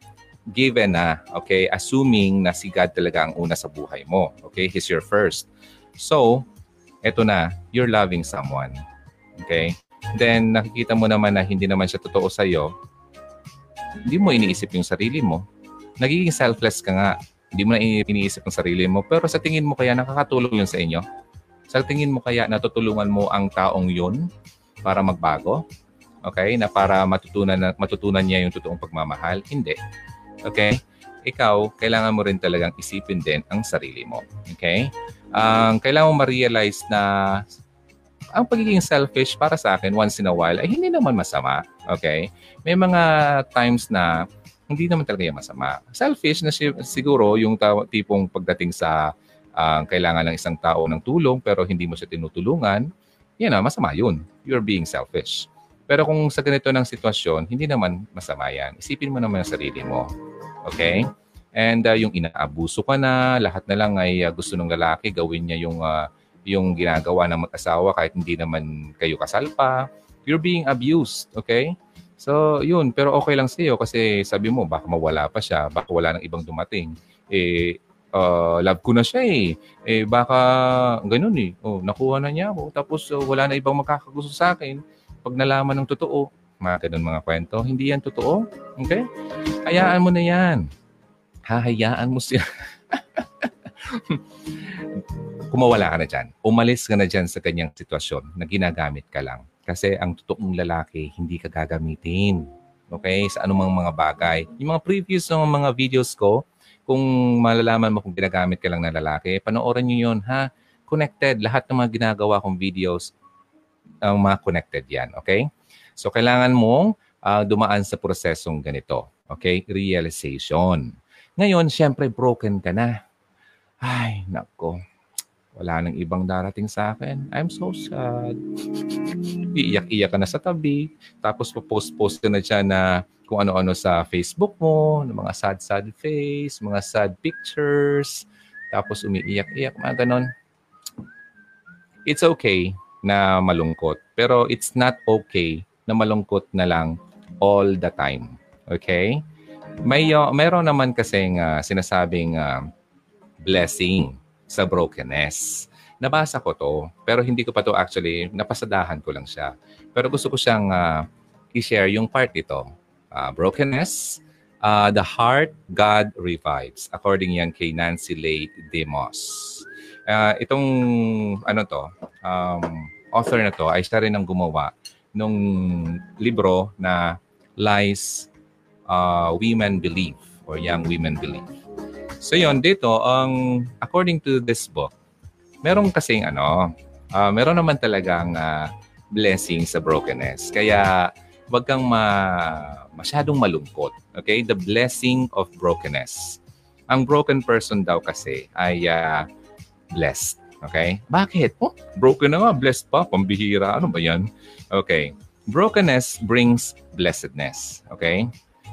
given na, okay, assuming na si God talaga ang una sa buhay mo. Okay, He's your first. So, eto na, you're loving someone. Okay? Then, nakikita mo naman na hindi naman siya totoo sa'yo, hindi mo iniisip yung sarili mo. Nagiging selfless ka nga. Hindi mo na iniisip yung sarili mo. Pero sa tingin mo kaya nakakatulong yun sa inyo? Sa tingin mo kaya natutulungan mo ang taong yun para magbago? okay, na para matutunan, na, matutunan niya yung totoong pagmamahal. Hindi. Okay? Ikaw, kailangan mo rin talagang isipin din ang sarili mo. Okay? Ang um, kailangan mo ma-realize na ang pagiging selfish para sa akin once in a while ay hindi naman masama. Okay? May mga times na hindi naman talaga yung masama. Selfish na siguro yung tipong pagdating sa uh, kailangan ng isang tao ng tulong pero hindi mo siya tinutulungan, yan na, masama yun. You're being selfish. Pero kung sa ganito ng sitwasyon, hindi naman masama yan. Isipin mo naman ang sarili mo. Okay? And uh, yung inaabuso ka na, lahat na lang ay uh, gusto ng lalaki, gawin niya yung uh, yung ginagawa ng mag-asawa kahit hindi naman kayo kasal pa. You're being abused, okay? So, yun. Pero okay lang sa'yo kasi sabi mo, baka mawala pa siya, baka wala nang ibang dumating. Eh, uh, love ko na siya eh. Eh, baka ganun eh. Oh, nakuha na niya ako. Tapos uh, wala na ibang makakagusto sa akin. Pag nalaman ng totoo, mga ganun mga kwento, hindi yan totoo. Okay? Hayaan mo na yan. Hahayaan mo siya. <laughs> kumawala ka na dyan. Umalis ka na dyan sa kanyang sitwasyon na ginagamit ka lang. Kasi ang totoong lalaki, hindi ka gagamitin. Okay? Sa anumang mga bagay. Yung mga previous ng mga videos ko, kung malalaman mo kung ginagamit ka lang ng lalaki, panoorin nyo yun, ha? Connected. Lahat ng mga ginagawa kong videos, uh, mga connected yan. Okay? So, kailangan mong uh, dumaan sa prosesong ganito. Okay? Realization. Ngayon, syempre, broken ka na. Ay, nako wala nang ibang darating sa akin. I'm so sad. Iiyak-iyak ka na sa tabi. Tapos post-post ka na dyan na kung ano-ano sa Facebook mo, ng mga sad-sad face, mga sad pictures. Tapos umiiyak-iyak, mga ganon. It's okay na malungkot. Pero it's not okay na malungkot na lang all the time. Okay? May, uh, meron naman kasing uh, sinasabing uh, blessing sa brokenness. Nabasa ko to, pero hindi ko pa to actually, napasadahan ko lang siya. Pero gusto ko siyang uh, i-share yung part nito. Uh, brokenness, uh, the heart God revives. According yan kay Nancy Leigh Demos. Uh, itong ano to, um, author na to ay siya rin ang gumawa nung libro na Lies uh, Women Believe or Young Women Believe. So yon dito, ang um, according to this book, meron kasing ano, uh, meron naman talagang uh, blessing sa brokenness. Kaya wag kang ma, masyadong malungkot. Okay? The blessing of brokenness. Ang broken person daw kasi ay uh, blessed. Okay? Bakit? Oh, broken na nga, blessed pa, pambihira. Ano ba yan? Okay. Brokenness brings blessedness. Okay?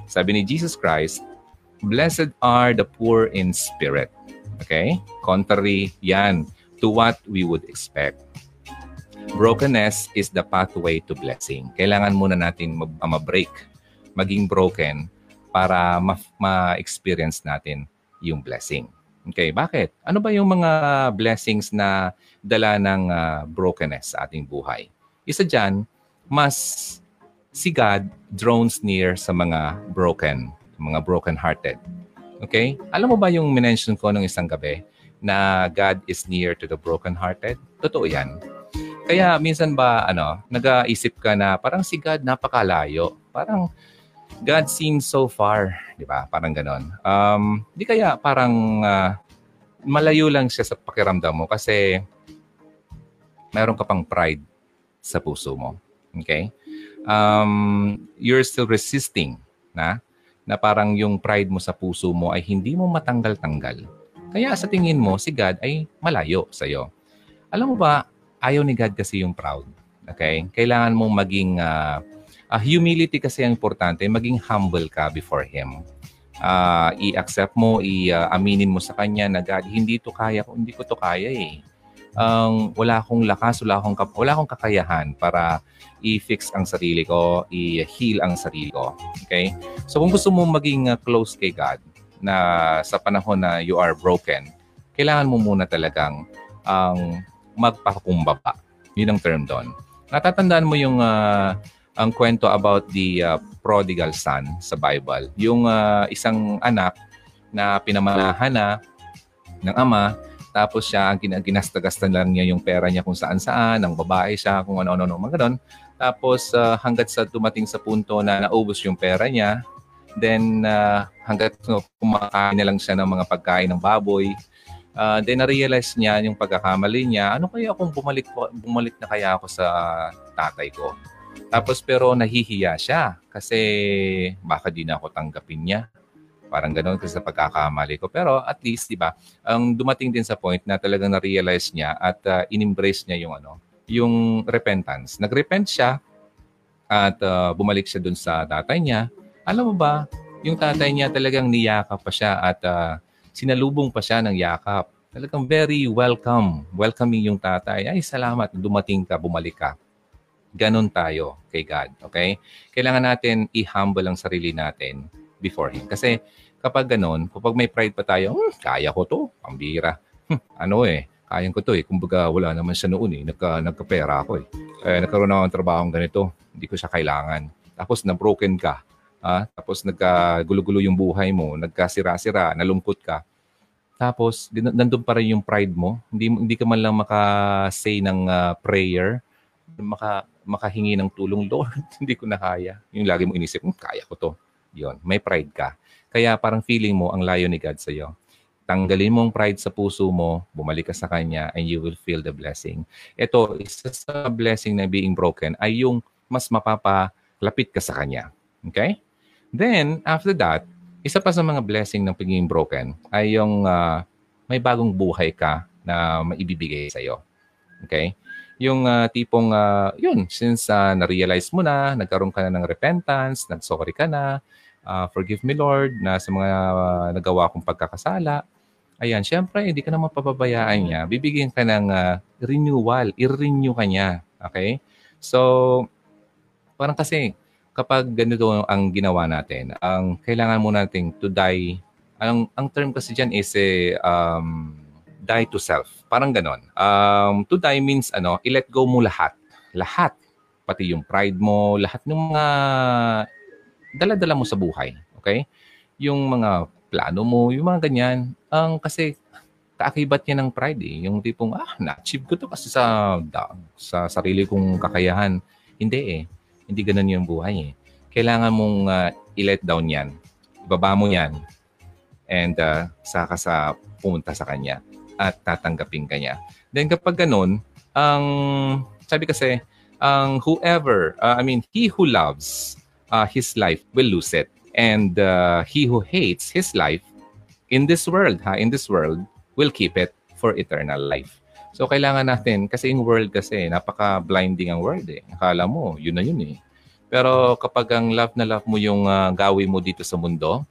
Sabi ni Jesus Christ, Blessed are the poor in spirit. Okay? Contrary yan to what we would expect. Brokenness is the pathway to blessing. Kailangan muna natin ma-break, maging broken para ma-experience natin yung blessing. Okay, bakit? Ano ba yung mga blessings na dala ng uh, brokenness sa ating buhay? Isa dyan, mas si God drones near sa mga broken mga broken-hearted. Okay? Alam mo ba yung minention ko nung isang gabi na God is near to the broken-hearted? Totoo yan. Kaya minsan ba, ano, nag-aisip ka na parang si God napakalayo. Parang God seems so far, di ba? Parang ganon. Um, di kaya parang uh, malayo lang siya sa pakiramdam mo kasi meron ka pang pride sa puso mo. Okay? Um, you're still resisting na na parang yung pride mo sa puso mo ay hindi mo matanggal-tanggal. Kaya sa tingin mo, si God ay malayo sa iyo. Alam mo ba, ayaw ni God kasi yung proud. Okay? Kailangan mong maging, uh, uh, humility kasi ang importante, maging humble ka before Him. Uh, i-accept mo, i-aminin mo sa Kanya na God, hindi to kaya, hindi ko to kaya eh. Um, wala akong lakas, wala akong, wala akong kakayahan para i-fix ang sarili ko, i-heal ang sarili ko. Okay? So kung gusto mo maging uh, close kay God na sa panahon na you are broken, kailangan mo muna talagang ang um, magpakumbaba. Yun ang term doon. Natatandaan mo yung uh, ang kwento about the uh, prodigal son sa Bible. Yung uh, isang anak na pinamanahan na ng ama Tapos siya, ang ginasta-gasta lang niya yung pera niya kung saan-saan, ang babae siya, kung ano-ano, mga ganun. Tapos uh, hanggat sa dumating sa punto na naubos yung pera niya, then uh, hanggat no, kumakain na lang siya ng mga pagkain ng baboy, uh, then na-realize niya yung pagkakamali niya, ano kaya kung bumalik, bumalik na kaya ako sa tatay ko? Tapos pero nahihiya siya kasi baka di na ako tanggapin niya. Parang ganoon kasi sa pagkakamali ko. Pero at least, di ba, ang dumating din sa point na talagang na-realize niya at uh, in-embrace niya yung ano, yung repentance. Nag-repent siya at uh, bumalik siya dun sa tatay niya. Alam mo ba, yung tatay niya talagang niyakap pa siya at uh, sinalubong pa siya ng yakap. Talagang very welcome. Welcoming yung tatay. Ay, salamat. Dumating ka, bumalik ka. Ganon tayo kay God. Okay? Kailangan natin i-humble ang sarili natin before Him. Kasi kapag ganon, kapag may pride pa tayo, hmm, kaya ko to, pambira. Hmm, <laughs> ano eh, kaya ko to eh. Kumbaga wala naman siya noon eh. Nagka, nagkapera ako eh. eh nagkaroon ako ng trabaho ganito. Hindi ko siya kailangan. Tapos na-broken ka. Ah, tapos nagkagulo-gulo yung buhay mo, nagkasira-sira, nalungkot ka. Tapos nandun pa rin yung pride mo. Hindi hindi ka man lang maka-say ng uh, prayer, maka makahingi ng tulong, <laughs> Lord, hindi ko na kaya. Yung lagi mo inisip, hmm, kaya ko to. Yon, may pride ka. Kaya parang feeling mo ang layo ni God sa iyo. Tanggalin mo ang pride sa puso mo, bumalik ka sa Kanya, and you will feel the blessing. Ito, isa sa blessing na being broken ay yung mas mapapalapit ka sa Kanya. Okay? Then, after that, isa pa sa mga blessing ng pagiging broken ay yung uh, may bagong buhay ka na maibibigay sa iyo. Okay? Yung uh, tipong, uh, yun, since uh, na-realize mo na, nagkaroon ka na ng repentance, nag-sorry ka na, uh, forgive me Lord, na sa mga uh, nagawa kong pagkakasala, ayan, syempre, hindi ka na mapapabayaan niya. Bibigyan ka ng uh, renewal, i-renew ka niya. Okay? So, parang kasi, kapag ganito ang ginawa natin, ang kailangan mo nating to die, ang, ang term kasi dyan is eh, um, die to self. Parang ganon. Um, to die means ano, i-let go mo lahat. Lahat. Pati yung pride mo, lahat ng mga dala-dala mo sa buhay. Okay? Yung mga plano mo, yung mga ganyan. Ang kasi kaakibat niya ng pride eh. Yung tipong, ah, na-achieve ko to kasi sa, sa sarili kong kakayahan. Hindi eh hindi ganun yung buhay eh. Kailangan mong uh, i-let down yan. Ibaba mo yan. And uh, saka sa pumunta sa kanya at tatanggapin kanya. Then kapag ganun, ang sabi kasi, ang whoever, uh, I mean, he who loves uh, his life will lose it. And uh, he who hates his life in this world, ha, in this world, will keep it for eternal life. So kailangan natin, kasi yung world kasi, napaka-blinding ang world eh. Akala mo, yun na yun eh. Pero kapag ang love na love mo yung uh, gawin mo dito sa mundo,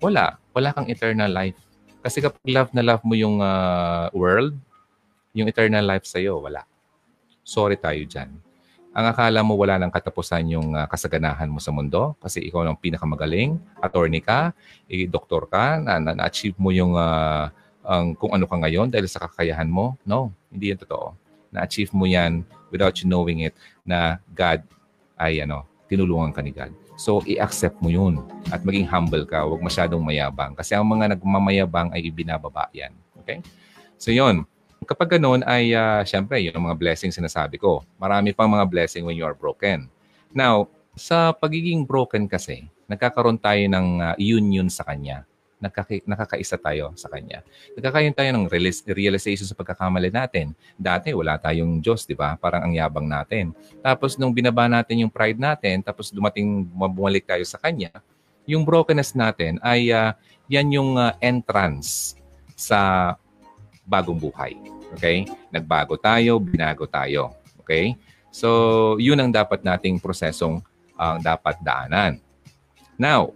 wala. Wala kang eternal life. Kasi kapag love na love mo yung uh, world, yung eternal life sa'yo, wala. Sorry tayo dyan. Ang akala mo wala nang katapusan yung uh, kasaganahan mo sa mundo kasi ikaw ang pinakamagaling, attorney ka, eh, doktor ka, na, na, na-achieve mo yung uh, ang kung ano ka ngayon dahil sa kakayahan mo. No, hindi yan totoo. Na-achieve mo yan without you knowing it na God ay ano, tinulungan ka ni God. So, i-accept mo yun at maging humble ka. Huwag masyadong mayabang. Kasi ang mga nagmamayabang ay ibinababa yan. Okay? So, yun. Kapag ganun ay, uh, syempre, yun ang mga blessings sinasabi ko. Marami pang mga blessing when you are broken. Now, sa pagiging broken kasi, nagkakaroon tayo ng uh, union sa Kanya nakaka- nakakaisa tayo sa Kanya. Nagkakaroon tayo ng realization sa pagkakamali natin. Dati wala tayong Diyos, di ba? Parang ang yabang natin. Tapos nung binaba natin yung pride natin, tapos dumating, bumalik tayo sa Kanya, yung brokenness natin ay uh, yan yung uh, entrance sa bagong buhay. Okay? Nagbago tayo, binago tayo. Okay? So, yun ang dapat nating prosesong ang uh, dapat daanan. Now,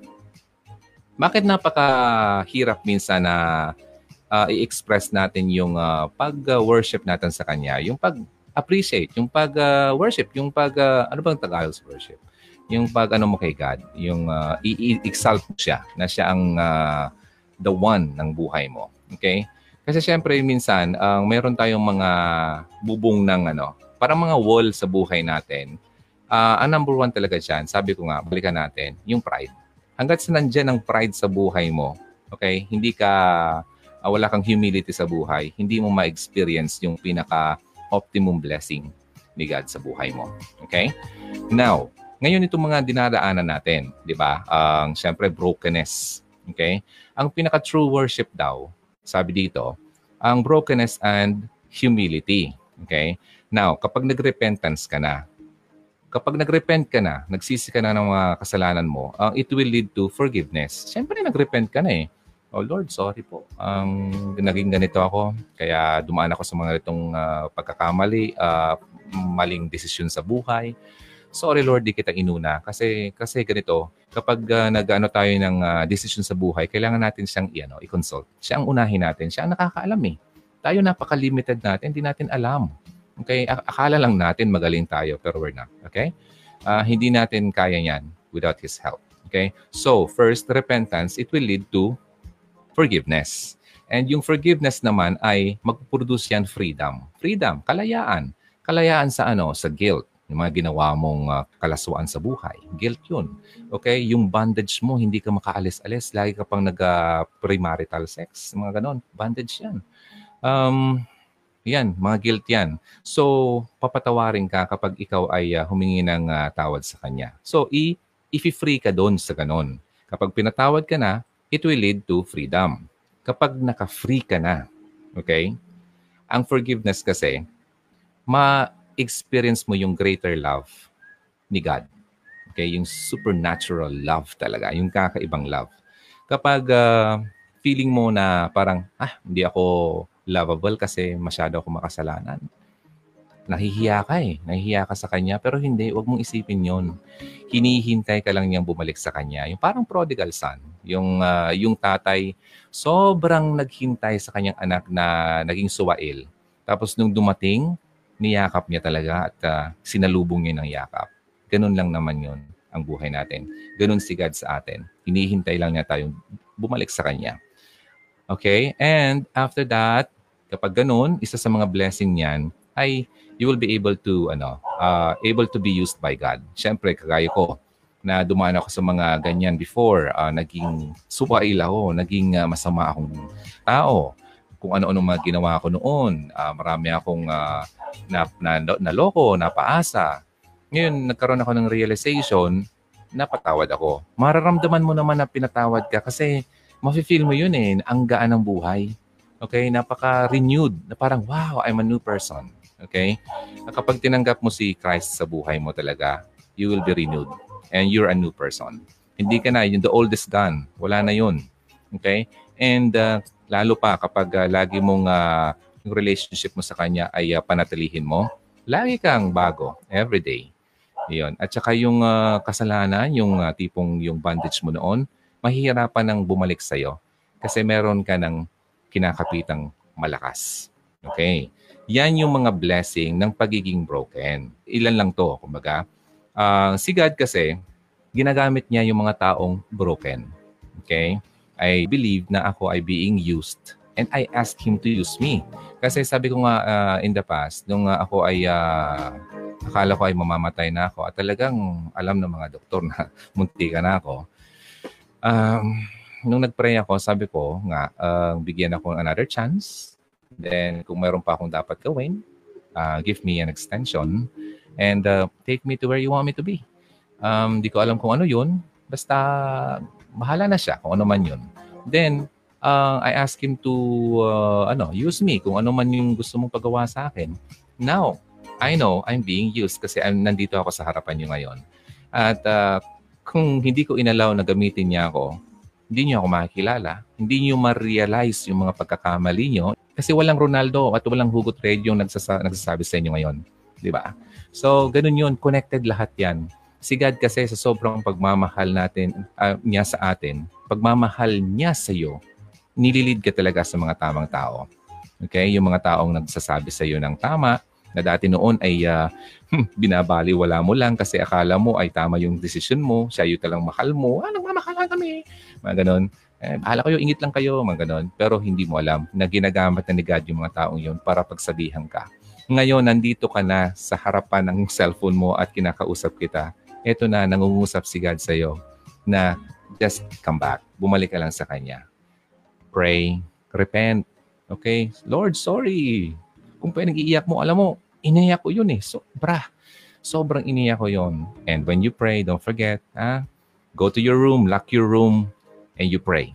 bakit napakahirap minsan na uh, i-express natin yung uh, pag-worship natin sa Kanya, yung pag-appreciate, yung pag-worship, yung pag, uh, ano bang Tagalog worship? Yung pag ano mo kay God, yung uh, i-exalt siya, na siya ang uh, the one ng buhay mo. Okay? Kasi syempre minsan, uh, meron tayong mga bubong ng ano, parang mga wall sa buhay natin. Uh, ang number one talaga dyan, sabi ko nga, balikan natin, yung pride hanggat sa nandiyan ang pride sa buhay mo, okay, hindi ka uh, wala kang humility sa buhay, hindi mo ma-experience yung pinaka-optimum blessing ni God sa buhay mo. Okay? Now, ngayon itong mga dinadaanan natin, di ba? Ang uh, syempre brokenness. Okay? Ang pinaka-true worship daw, sabi dito, ang brokenness and humility. Okay? Now, kapag nag-repentance ka na, kapag nag-repent ka na, nagsisi ka na ng mga kasalanan mo, uh, it will lead to forgiveness. Siyempre, nag-repent ka na eh. Oh Lord, sorry po. Ang um, naging ganito ako, kaya dumaan ako sa mga itong uh, pagkakamali, uh, maling desisyon sa buhay. Sorry Lord, di kita inuna kasi kasi ganito, kapag uh, nag-ano tayo ng uh, desisyon sa buhay, kailangan natin siyang i-ano, i-consult. Siya ang unahin natin, siya ang nakakaalam eh. Tayo napaka-limited natin, hindi natin alam. Okay? Akala lang natin magaling tayo, pero we're not. Okay? Uh, hindi natin kaya yan without His help. Okay? So, first, repentance, it will lead to forgiveness. And yung forgiveness naman ay magpuproduce yan freedom. Freedom, kalayaan. Kalayaan sa ano? Sa guilt. Yung mga ginawa mong uh, kalaswaan sa buhay. Guilt yun. Okay? Yung bondage mo, hindi ka makaalis-alis. Lagi ka pang nag-premarital sex. Mga ganon. Bondage yan. Um, yan, mga guilt yan. So, papatawarin ka kapag ikaw ay uh, humingi ng uh, tawad sa kanya. So, i- i-free ka doon sa ganon. Kapag pinatawad ka na, it will lead to freedom. Kapag naka-free ka na, okay, ang forgiveness kasi, ma-experience mo yung greater love ni God. Okay, yung supernatural love talaga, yung kakaibang love. Kapag uh, feeling mo na parang, ah, hindi ako lovable kasi masyado ako makasalanan nahihiya ka eh. Nahihiya ka sa kanya. Pero hindi, wag mong isipin yon. Hinihintay ka lang niyang bumalik sa kanya. Yung parang prodigal son. Yung, uh, yung tatay, sobrang naghintay sa kanyang anak na naging suwail. Tapos nung dumating, niyakap niya talaga at uh, sinalubong niya ng yakap. Ganun lang naman yon ang buhay natin. Ganun si God sa atin. Hinihintay lang niya tayong bumalik sa Kanya. Okay? And after that, kapag ganun, isa sa mga blessing niyan ay you will be able to ano uh, able to be used by God. Siyempre, kagaya ko na dumaan ako sa mga ganyan before, uh, naging suwail ako, naging uh, masama akong tao. Kung ano-ano mga ginawa ko noon, uh, marami akong uh, na, na, naloko, napaasa. Ngayon, nagkaroon ako ng realization, napatawad ako. Mararamdaman mo naman na pinatawad ka kasi mafe-feel mo yun eh, ang gaan ng buhay. Okay, napaka-renewed. Na parang, wow, I'm a new person. Okay? Kapag tinanggap mo si Christ sa buhay mo talaga, you will be renewed. And you're a new person. Hindi ka na, yung the oldest gone. Wala na yun. Okay? And uh, lalo pa kapag uh, lagi mong uh, yung relationship mo sa Kanya ay uh, panatilihin mo, lagi kang bago every day. Yun. At saka yung uh, kasalanan, yung uh, tipong yung bondage mo noon, mahihirapan nang bumalik sa'yo kasi meron ka ng kinakapitang malakas. Okay? Yan yung mga blessing ng pagiging broken. Ilan lang to, kumbaga. Uh, si God kasi, ginagamit niya yung mga taong broken. Okay? I believe na ako ay being used and I ask Him to use me. Kasi sabi ko nga uh, in the past, nung uh, ako ay uh, akala ko ay mamamatay na ako at talagang alam ng mga doktor na <laughs> munti ka na ako. Um, nung nagpray ako, sabi ko nga, uh, bigyan ako ng another chance Then, kung meron pa akong dapat gawin, uh, give me an extension and uh, take me to where you want me to be. Um, di ko alam kung ano yun. Basta, bahala na siya kung ano man yun. Then, uh, I ask him to uh, ano, use me kung ano man yung gusto mong pagawa sa akin. Now, I know I'm being used kasi I'm, nandito ako sa harapan niyo ngayon. At uh, kung hindi ko inalaw na gamitin niya ako, hindi niyo ako makikilala. Hindi niyo ma-realize yung mga pagkakamali niyo kasi walang Ronaldo at walang Hugot Red yung nagsasa- nagsasabi sa inyo ngayon. Di ba? So, ganun yun. Connected lahat yan. Si God kasi sa sobrang pagmamahal natin, uh, niya sa atin, pagmamahal niya sa iyo, nililid ka talaga sa mga tamang tao. Okay? Yung mga taong nagsasabi sa iyo ng tama, na dati noon ay <laughs> uh, binabali wala mo lang kasi akala mo ay tama yung decision mo, siya yung talang mahal mo, ah, nagmamahal kami. Mga ganun. Eh, bahala kayo, ingit lang kayo, mga ganon. Pero hindi mo alam na ginagamit na ni God yung mga taong yun para pagsabihan ka. Ngayon, nandito ka na sa harapan ng cellphone mo at kinakausap kita. Ito na, nangungusap si God sa iyo na just come back. Bumalik ka lang sa Kanya. Pray, Repent. Okay? Lord, sorry. Kung pwedeng iiyak mo, alam mo, iniyak ko yun eh. Sobra. Sobrang iniyak ko yun. And when you pray, don't forget, ah, go to your room, lock your room, and you pray.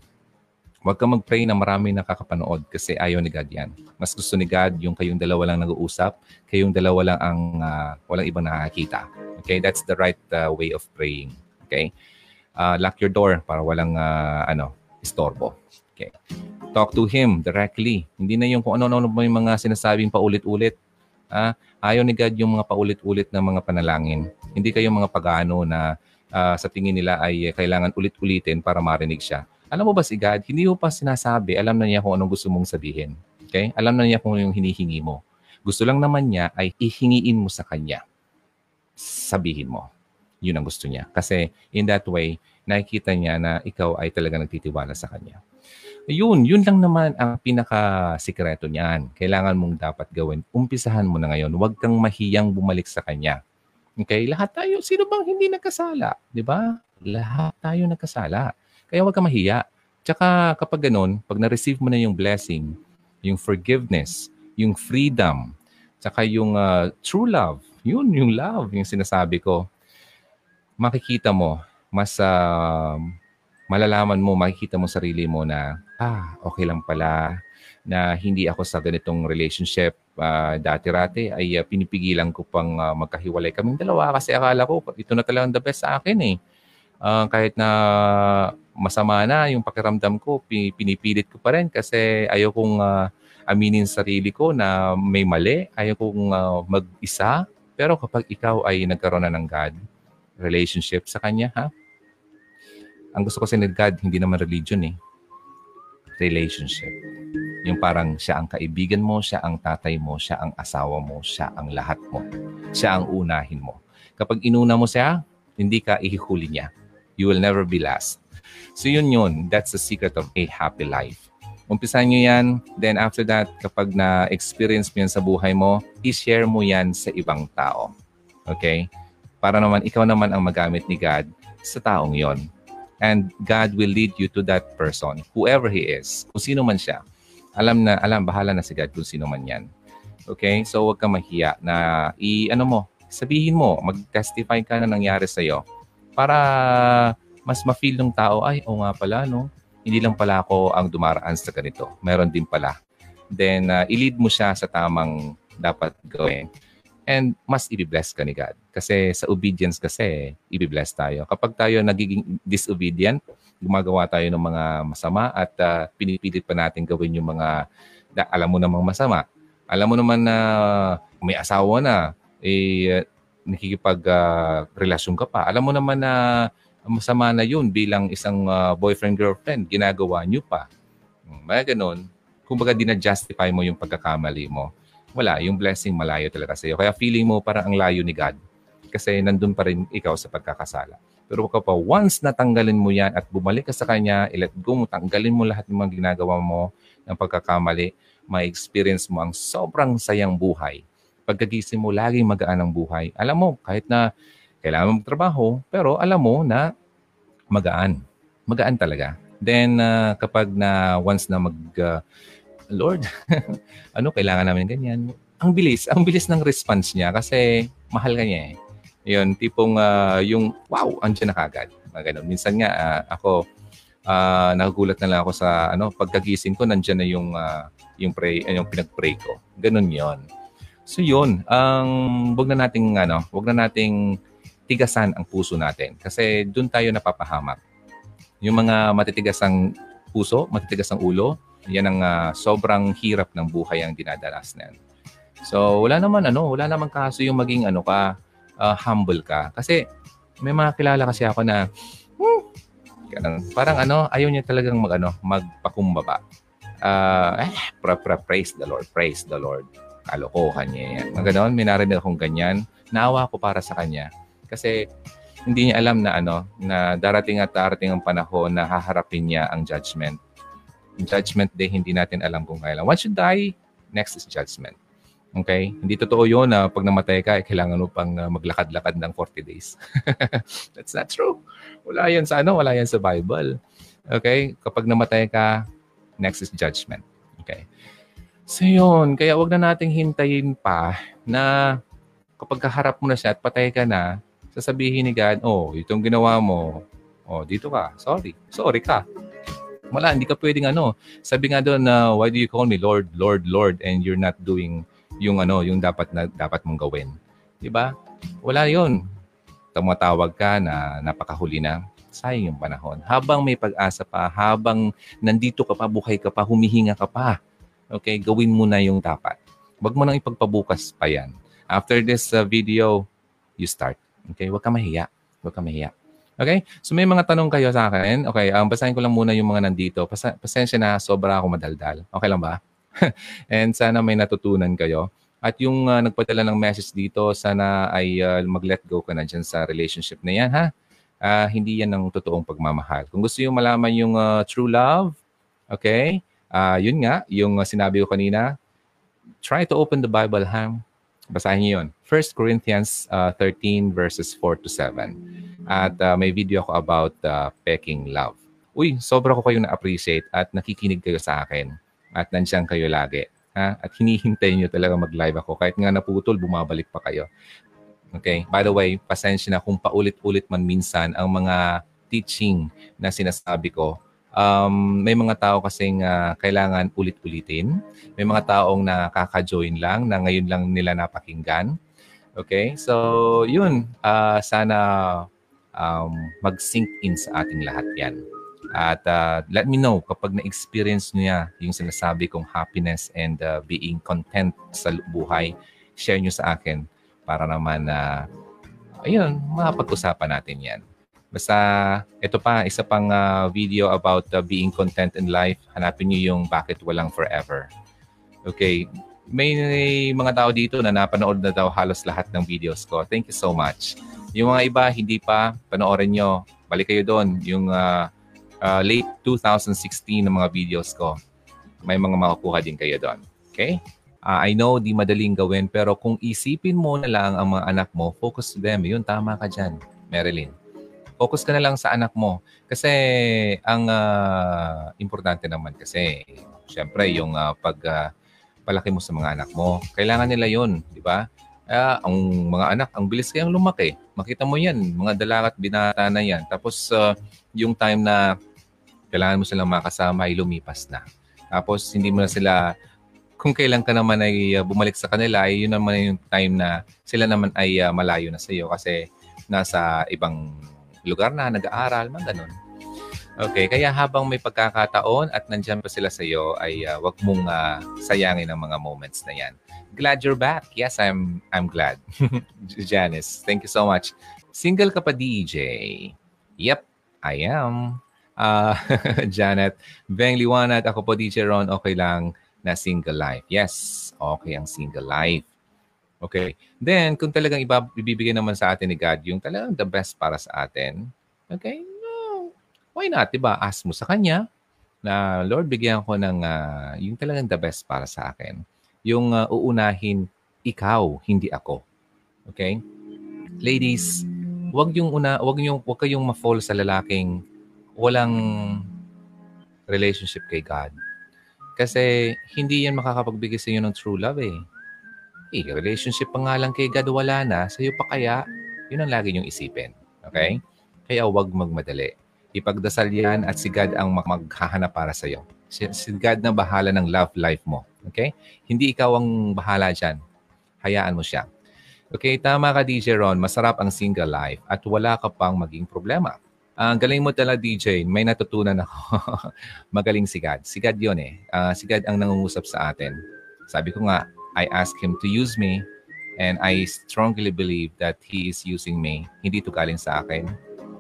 Huwag ka mag-pray na marami nakakapanood kasi ayaw ni God yan. Mas gusto ni God yung kayong dalawa lang nag-uusap, kayong dalawa lang ang uh, walang ibang nakakita. Okay? That's the right uh, way of praying. Okay? Uh, lock your door para walang uh, ano, istorbo. Okay? Talk to Him directly. Hindi na yung kung ano-ano yung mga sinasabing paulit-ulit. Ah, ayaw ni God yung mga paulit-ulit na mga panalangin. Hindi kayo mga pagano na uh, sa tingin nila ay kailangan ulit-ulitin para marinig siya alam mo ba si God, hindi mo pa sinasabi, alam na niya kung anong gusto mong sabihin. Okay? Alam na niya kung yung hinihingi mo. Gusto lang naman niya ay ihingiin mo sa Kanya. Sabihin mo. Yun ang gusto niya. Kasi in that way, nakikita niya na ikaw ay talaga nagtitiwala sa Kanya. Yun, yun lang naman ang pinaka-sikreto niyan. Kailangan mong dapat gawin. Umpisahan mo na ngayon. Huwag kang mahiyang bumalik sa Kanya. Okay? Lahat tayo, sino bang hindi nagkasala? Di ba? Lahat tayo nagkasala. Kaya huwag ka mahiya. Tsaka kapag ganun, pag na-receive mo na yung blessing, yung forgiveness, yung freedom, tsaka yung uh, true love, yun yung love, yung sinasabi ko, makikita mo, mas uh, malalaman mo, makikita mo sarili mo na, ah, okay lang pala, na hindi ako sa ganitong relationship uh, dati-rati ay uh, pinipigilan ko pang uh, magkahiwalay kaming dalawa kasi akala ko ito na talagang the best sa akin eh. Uh, kahit na masama na yung pakiramdam ko, pinipilit ko pa rin kasi ayaw kong uh, aminin sarili ko na may mali, ayaw kong uh, mag-isa. Pero kapag ikaw ay nagkaroon na ng God, relationship sa Kanya, ha? Ang gusto ko sa God, hindi naman religion eh. Relationship. Yung parang siya ang kaibigan mo, siya ang tatay mo, siya ang asawa mo, siya ang lahat mo. Siya ang unahin mo. Kapag inuna mo siya, hindi ka ihihuli niya. You will never be last. So yun yun. That's the secret of a happy life. Umpisan nyo yan. Then after that, kapag na-experience mo yan sa buhay mo, i-share mo yan sa ibang tao. Okay? Para naman, ikaw naman ang magamit ni God sa taong yon. And God will lead you to that person, whoever he is, kung sino man siya. Alam na, alam, bahala na si God kung sino man yan. Okay? So, huwag kang mahiya na i, ano mo, sabihin mo, mag-testify ka na nangyari sa'yo para mas ma-feel ng tao, ay, o nga pala, no? Hindi lang pala ako ang dumaraan sa ganito. Meron din pala. Then, uh, i-lead mo siya sa tamang dapat gawin. And mas i-bless ka ni God. Kasi sa obedience kasi, i-bless tayo. Kapag tayo nagiging disobedient, gumagawa tayo ng mga masama at uh, pinipilit pa natin gawin yung mga da, alam mo namang masama. Alam mo naman na may asawa na, eh, nakikipag-relasyon uh, ka pa. Alam mo naman na masama na yun bilang isang uh, boyfriend-girlfriend, ginagawa nyo pa. Hmm, mga ganun, kumbaga dinadjustify mo yung pagkakamali mo. Wala, yung blessing malayo talaga sa'yo. Kaya feeling mo parang ang layo ni God. Kasi nandun pa rin ikaw sa pagkakasala. Pero ka pa, once natanggalin mo yan at bumalik ka sa Kanya, i-let go mo, tanggalin mo lahat ng mga ginagawa mo ng pagkakamali, may experience mo ang sobrang sayang buhay. Pagkagising mo, laging magaan ang buhay. Alam mo, kahit na kailangan mo magtrabaho, pero alam mo na magaan. Magaan talaga. Then, uh, kapag na once na mag, uh, Lord, <laughs> ano, kailangan namin ganyan. Ang bilis, ang bilis ng response niya kasi mahal ka niya eh. Yun, tipong uh, yung, wow, andyan na kagad. Mga Minsan nga, uh, ako, uh, nagugulat na lang ako sa ano pagkagising ko nandiyan na yung uh, yung pray yung pinag-pray ko. Ganun 'yon. So 'yun, ang um, wag na nating ano, wag na nating tigasan ang puso natin kasi doon tayo napapahamak. Yung mga matitigas ang puso, matitigas ang ulo, yan ang uh, sobrang hirap ng buhay ang dinadanas na yan. So, wala naman ano, wala naman kaso yung maging ano ka, uh, humble ka. Kasi may mga kilala kasi ako na hmm, ganun, parang ano, ayaw niya talagang mag, ano, magpakumbaba. Uh, eh, pra, pra, praise the Lord, praise the Lord. Kalokohan niya yan. Mga ganon, may narinig akong ganyan. Naawa ko para sa kanya. Kasi hindi niya alam na ano na darating at darating ang panahon na haharapin niya ang judgment. Judgment day hindi natin alam kung kailan. Once you die, next is judgment. Okay? Hindi totoo yun na pag namatay ka, eh, kailangan mo pang uh, maglakad-lakad ng 40 days. <laughs> That's not true. Wala yan sa ano, wala yan sa Bible. Okay? Kapag namatay ka, next is judgment. Okay. So yun, kaya wag na nating hintayin pa na kapag kaharap mo na siya at patay ka na, sasabihin ni God, oh, itong ginawa mo, oh, dito ka, sorry, sorry ka. Wala, hindi ka pwedeng ano. Sabi nga doon na, uh, why do you call me Lord, Lord, Lord, and you're not doing yung ano, yung dapat na dapat mong gawin. 'Di ba? Wala 'yon. Tumatawag ka na napakahuli na. Sayang yung panahon. Habang may pag-asa pa, habang nandito ka pa, buhay ka pa, humihinga ka pa. Okay, gawin mo na yung dapat. Huwag mo nang ipagpabukas pa yan. After this uh, video, you start. Okay, huwag ka mahiya. Huwag ka mahiya. Okay? So may mga tanong kayo sa akin. Okay, um, basahin ko lang muna yung mga nandito. Pas- pasensya na, sobra ako madaldal. Okay lang ba? <laughs> And sana may natutunan kayo. At yung uh, nagpadala ng message dito, sana ay uh, mag-let go ka na dyan sa relationship na yan, ha? Uh, hindi yan ang totoong pagmamahal. Kung gusto yung malaman yung uh, true love, okay? Uh, yun nga, yung uh, sinabi ko kanina, try to open the Bible, ha? Basahin niyo yun. 1 Corinthians uh, 13 verses 4 to 7. At uh, may video ako about uh, pecking love. Uy, sobra ko kayo na-appreciate at nakikinig kayo sa akin. At nandiyan kayo lagi. Ha? At hinihintay nyo talaga mag-live ako. Kahit nga naputol, bumabalik pa kayo. Okay? By the way, pasensya na kung paulit-ulit man minsan ang mga teaching na sinasabi ko. Um, may mga tao kasing uh, kailangan ulit-ulitin. May mga taong nakaka-join lang na ngayon lang nila napakinggan. Okay? So, yun. Uh, sana um, mag-sink in sa ating lahat yan. At uh, let me know kapag na-experience niya yung sinasabi kong happiness and uh, being content sa buhay, share niyo sa akin para naman na uh, ayun, mapag-usapan natin yan. Basta ito pa, isa pang uh, video about uh, being content in life. Hanapin niyo yung bakit walang forever. Okay, may mga tao dito na napanood na daw halos lahat ng videos ko. Thank you so much. Yung mga iba, hindi pa, panoorin nyo. Balik kayo doon. Yung uh, uh, late 2016 ng mga videos ko. May mga makukuha din kayo doon. Okay? Uh, I know, di madaling gawin, pero kung isipin mo na lang ang mga anak mo, focus to them. Yun, tama ka dyan, Marilyn. Focus ka na lang sa anak mo. Kasi ang uh, importante naman kasi, syempre, yung uh, pag uh, palaki mo sa mga anak mo, kailangan nila yun, di ba? Uh, ang mga anak, ang bilis kayang lumaki. Makita mo yan, mga dalakat binata na yan. Tapos uh, yung time na kailangan mo silang makasama ay lumipas na. Tapos hindi mo na sila, kung kailan ka naman ay uh, bumalik sa kanila, ay yun naman yung time na sila naman ay uh, malayo na sa iyo kasi nasa ibang lugar na, nag-aaral, mga ganun. Okay, kaya habang may pagkakataon at nandyan pa sila sa iyo, ay uh, wag mong uh, sayangin ang mga moments na yan glad you're back. Yes, I'm I'm glad. <laughs> Janice, thank you so much. Single ka pa DJ? Yep, I am. Uh, <laughs> Janet, Beng Liwanat, ako po DJ Ron, okay lang na single life. Yes, okay ang single life. Okay. Then, kung talagang ibibigay naman sa atin ni God yung talagang the best para sa atin, okay, no, why not? Diba? Ask mo sa Kanya na, Lord, bigyan ko ng uh, yung talagang the best para sa akin yung uh, uunahin ikaw, hindi ako. Okay? Ladies, wag yung una, wag yung wag kayong ma-fall sa lalaking walang relationship kay God. Kasi hindi yan makakapagbigay sa inyo ng true love eh. Eh, relationship pa nga lang kay God wala na, sa iyo pa kaya, yun ang lagi niyong isipin. Okay? Kaya wag magmadali. Ipagdasal yan at si God ang maghahanap para sa iyo. Si, si God na bahala ng love life mo. Okay? Hindi ikaw ang bahala dyan. Hayaan mo siya. Okay, tama ka DJ Ron. Masarap ang single life at wala ka pang maging problema. Ang uh, galing mo talaga DJ. May natutunan ako. <laughs> Magaling si God. Si God yun eh. Uh, si God ang nangungusap sa atin. Sabi ko nga, I ask Him to use me and I strongly believe that He is using me. Hindi to galing sa akin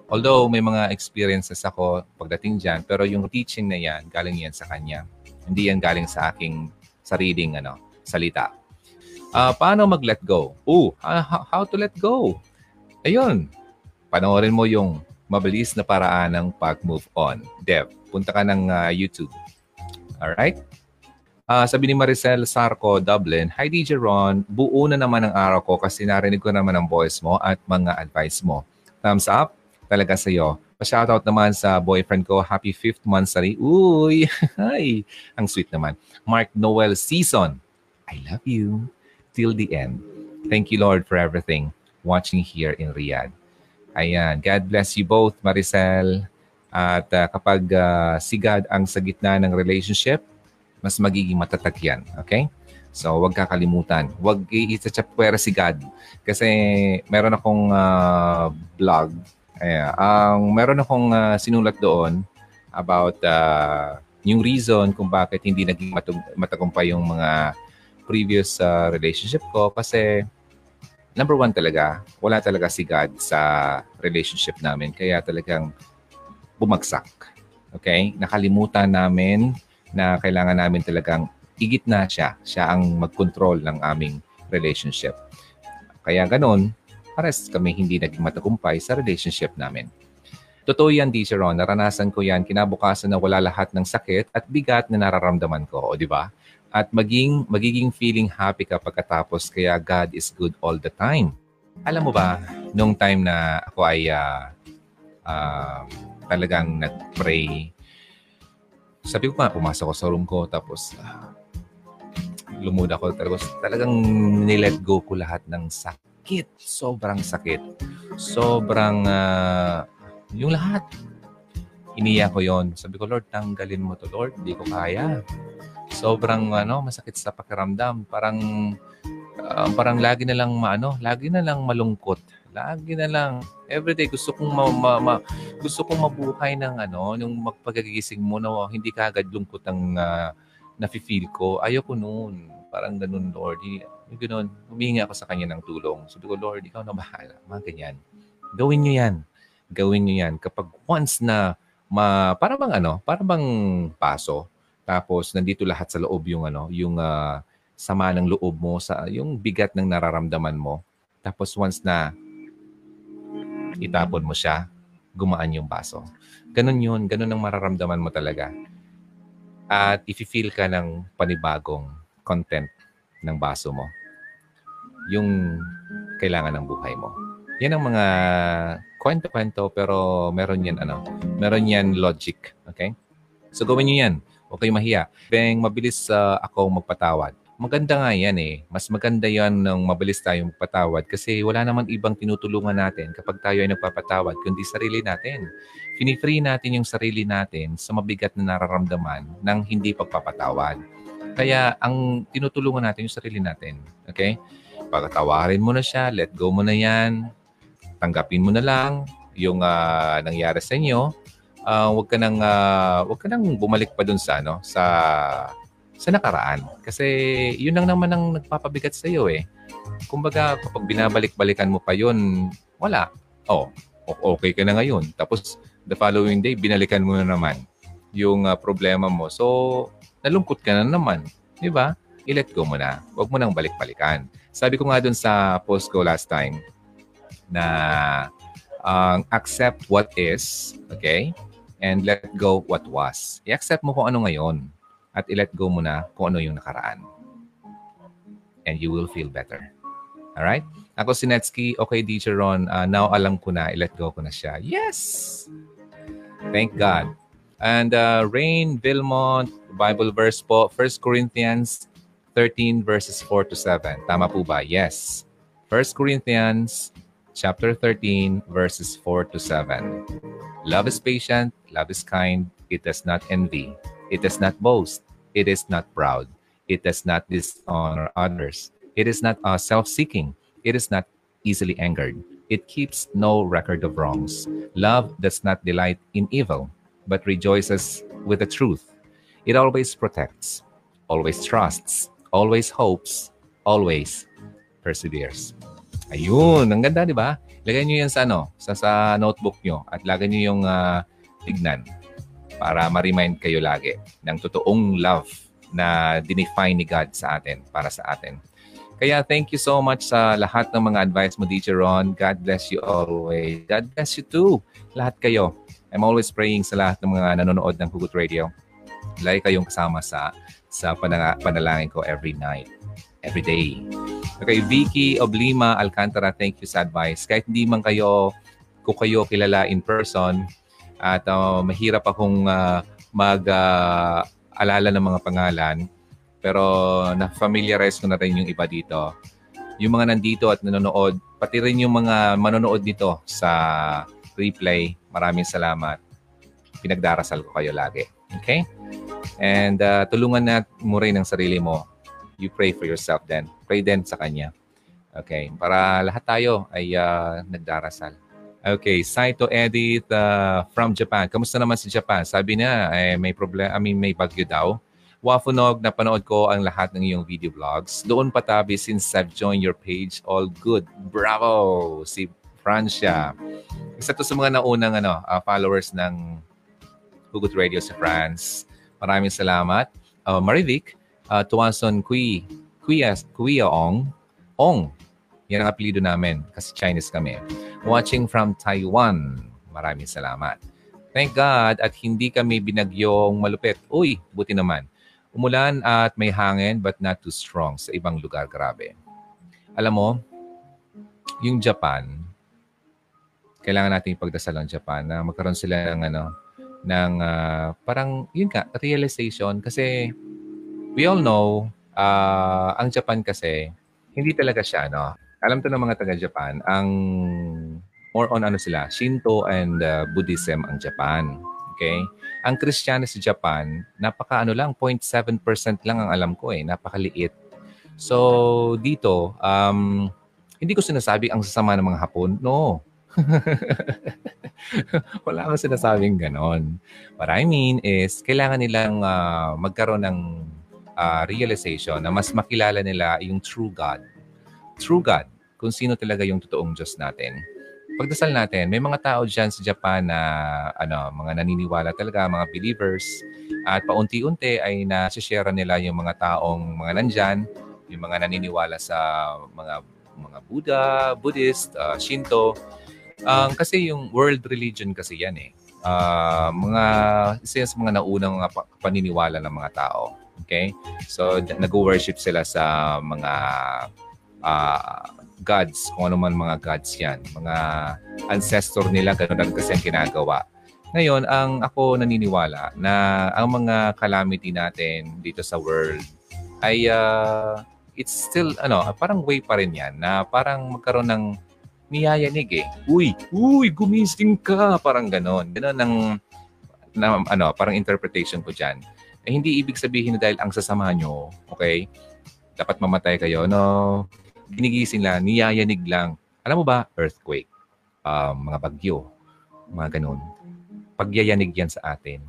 Although may mga experiences ako pagdating dyan, pero yung teaching na yan, galing yan sa kanya. Hindi yan galing sa aking sariling ano, salita. Uh, paano mag-let go? Oh, uh, how to let go? Ayun, panoorin mo yung mabilis na paraan ng pag-move on. Dev, punta ka ng uh, YouTube. Alright? Uh, sabi ni Maricel Sarco, Dublin, Hi DJ Ron, buo na naman ang araw ko kasi narinig ko naman ang voice mo at mga advice mo. Thumbs up, talaga sa iyo. Pa-shoutout naman sa boyfriend ko. Happy fifth month sari. Uy! <laughs> Hi! Ang sweet naman. Mark Noel Season. I love you. Till the end. Thank you, Lord, for everything. Watching here in Riyadh. Ayan. God bless you both, Maricel. At uh, kapag uh, sigad ang sa gitna ng relationship, mas magiging matatag yan. Okay? So, huwag kakalimutan. Huwag i-chapwera si God. Kasi meron akong uh, blog. Ayan. Ang um, meron akong uh, sinulat doon about uh, yung reason kung bakit hindi naging matug- matagumpay yung mga previous uh, relationship ko kasi number one talaga, wala talaga si God sa relationship namin. Kaya talagang bumagsak. Okay? Nakalimutan namin na kailangan namin talagang igit na siya. Siya ang mag-control ng aming relationship. Kaya ganun, pares kami hindi naging matagumpay sa relationship namin. Totoo yan, DJ Ron. Naranasan ko yan kinabukasan na wala lahat ng sakit at bigat na nararamdaman ko. O di ba? At maging, magiging feeling happy ka pagkatapos kaya God is good all the time. Alam mo ba, nung time na ako ay uh, uh, talagang nag-pray, sabi ko pa, pumasok ko sa room ko, tapos uh, lumud ako. Tapos talagang nilet go ko lahat ng sakit. Sobrang sakit. Sobrang, uh, yung lahat. Iniya ko yon Sabi ko, Lord, tanggalin mo to, Lord. Hindi ko kaya. Sobrang ano, masakit sa pakiramdam. Parang, uh, parang lagi na lang maano, lagi na lang malungkot. Lagi na lang. Everyday gusto kong ma, ma, ma, gusto kong mabuhay ng ano, yung magpagagising mo na hindi ka agad lungkot ang uh, nafe-feel ko, ayoko noon. Parang ganun, Lord. Yung ganun, humingi ako sa Kanya ng tulong. Sabi ko, Lord, ikaw na bahala. Mga ganyan. Gawin nyo yan. Gawin nyo yan. Kapag once na, ma, para bang ano, para bang paso, tapos nandito lahat sa loob yung ano, yung uh, sama ng loob mo, sa yung bigat ng nararamdaman mo. Tapos once na itapon mo siya, gumaan yung baso. Ganun yun. Ganun ang mararamdaman mo talaga at ifi-feel ka ng panibagong content ng baso mo. Yung kailangan ng buhay mo. Yan ang mga kwento-kwento pero meron yan ano, meron yan logic, okay? So gawin niyo yan. Huwag kayong mahiya. Beng mabilis uh, ako magpatawad. Maganda nga yan eh. Mas maganda yan nung mabilis tayong magpatawad kasi wala naman ibang tinutulungan natin kapag tayo ay nagpapatawad kundi sarili natin. Fini-free natin yung sarili natin sa mabigat na nararamdaman ng hindi pagpapatawad. Kaya ang tinutulungan natin yung sarili natin. Okay? Pagkatawarin mo na siya, let go mo na yan, tanggapin mo na lang yung uh, nangyari sa inyo. Uh, wag ka nang uh, wag ka nang bumalik pa dun sa ano sa sa nakaraan. Kasi yun lang naman ang nagpapabigat sa iyo eh. Kumbaga, kapag binabalik-balikan mo pa yun, wala. Oh, okay ka na ngayon. Tapos, the following day, binalikan mo na naman yung uh, problema mo. So, nalungkot ka na naman. Di ba? I-let go mo na. Huwag mo nang balik-balikan. Sabi ko nga dun sa post ko last time na uh, accept what is, okay? And let go what was. I-accept mo kung ano ngayon at i-let go mo na kung ano yung nakaraan. And you will feel better. Alright? Ako si Netsky, okay, Teacher Ron, uh, now alam ko na, i-let go ko na siya. Yes! Thank God. And uh, Rain Vilmont, Bible verse po, 1 Corinthians 13 verses 4 to 7. Tama po ba? Yes. 1 Corinthians chapter 13 verses 4 to 7. Love is patient, love is kind, it does not envy, It does not boast. It is not proud. It does not dishonor others. It is not uh, self seeking. It is not easily angered. It keeps no record of wrongs. Love does not delight in evil, but rejoices with the truth. It always protects, always trusts, always hopes, always perseveres. Ayun, ang ganda, di ba? Lagay niyo yan sa ano, sa, sa notebook niyo at lagay niyo yung uh, tignan para ma-remind kayo lagi ng totoong love na dinefine ni God sa atin, para sa atin. Kaya thank you so much sa lahat ng mga advice mo, DJ Ron. God bless you always. God bless you too. Lahat kayo. I'm always praying sa lahat ng mga nanonood ng Hugot Radio. Lagi kayong kasama sa sa panang- panalangin ko every night, every day. Okay, Vicky Oblima Alcantara, thank you sa advice. Kahit hindi man kayo, ko kayo kilala in person, At uh, mahirap akong uh, mag-alala uh, ng mga pangalan. Pero na-familiarize ko na rin yung iba dito. Yung mga nandito at nanonood, pati rin yung mga manonood dito sa replay. Maraming salamat. Pinagdarasal ko kayo lagi. Okay? And uh, tulungan na mo rin ang sarili mo. You pray for yourself then. Pray din sa Kanya. Okay? Para lahat tayo ay uh, nagdarasal. Okay, Saito Edith uh, from Japan. Kamusta naman si Japan? Sabi niya, eh, may problem, I mean, may bagyo daw. Wafunog, napanood ko ang lahat ng iyong video vlogs. Doon patabi since I've joined your page. All good. Bravo! Si Francia. Isa to sa mga naunang ano, uh, followers ng Hugot Radio sa France. Maraming salamat. Uh, Marivic, uh, Tuwason Kui, Kuya, Kuya Ong, Ong, yan ang apelido namin kasi Chinese kami. Watching from Taiwan. Maraming salamat. Thank God at hindi kami binagyong malupit. Uy, buti naman. Umulan at may hangin but not too strong sa ibang lugar. Grabe. Alam mo, yung Japan, kailangan natin ipagdasal ang Japan na magkaroon sila ng ano, ng uh, parang yun ka, realization kasi we all know uh, ang Japan kasi hindi talaga siya no alam to ng mga taga-Japan, ang more on ano sila, Shinto and uh, Buddhism ang Japan. Okay? Ang Kristiyano sa Japan, napaka ano lang, 0.7% lang ang alam ko eh, napakaliit. So, dito, um, hindi ko sinasabi ang sasama ng mga Hapon. No. <laughs> Wala akong sinasabing ganon. What I mean is, kailangan nilang uh, magkaroon ng uh, realization na mas makilala nila yung true God true God, kung sino talaga yung totoong Diyos natin. Pagdasal natin, may mga tao dyan sa Japan na ano, mga naniniwala talaga, mga believers, at paunti-unti ay na-share nila yung mga taong mga nandyan, yung mga naniniwala sa mga mga Buddha, Buddhist, uh, Shinto. Um, kasi yung world religion kasi yan eh. Uh, mga isa sa mga naunang mga paniniwala ng mga tao. Okay? So, nag-worship sila sa mga uh, gods, kung ano man mga gods yan. Mga ancestor nila, ganun kasi ang ginagawa. Ngayon, ang ako naniniwala na ang mga calamity natin dito sa world ay uh, it's still, ano, parang way pa rin yan na parang magkaroon ng niyayanig eh. Uy, uy, gumising ka. Parang ganon. Ganon ang, na, ano, parang interpretation ko dyan. Eh, hindi ibig sabihin na dahil ang sasama nyo, okay, dapat mamatay kayo. No, ginigising lang, niyayanig lang. Alam mo ba, earthquake, uh, mga bagyo, mga ganun. Pagyayanig yan sa atin.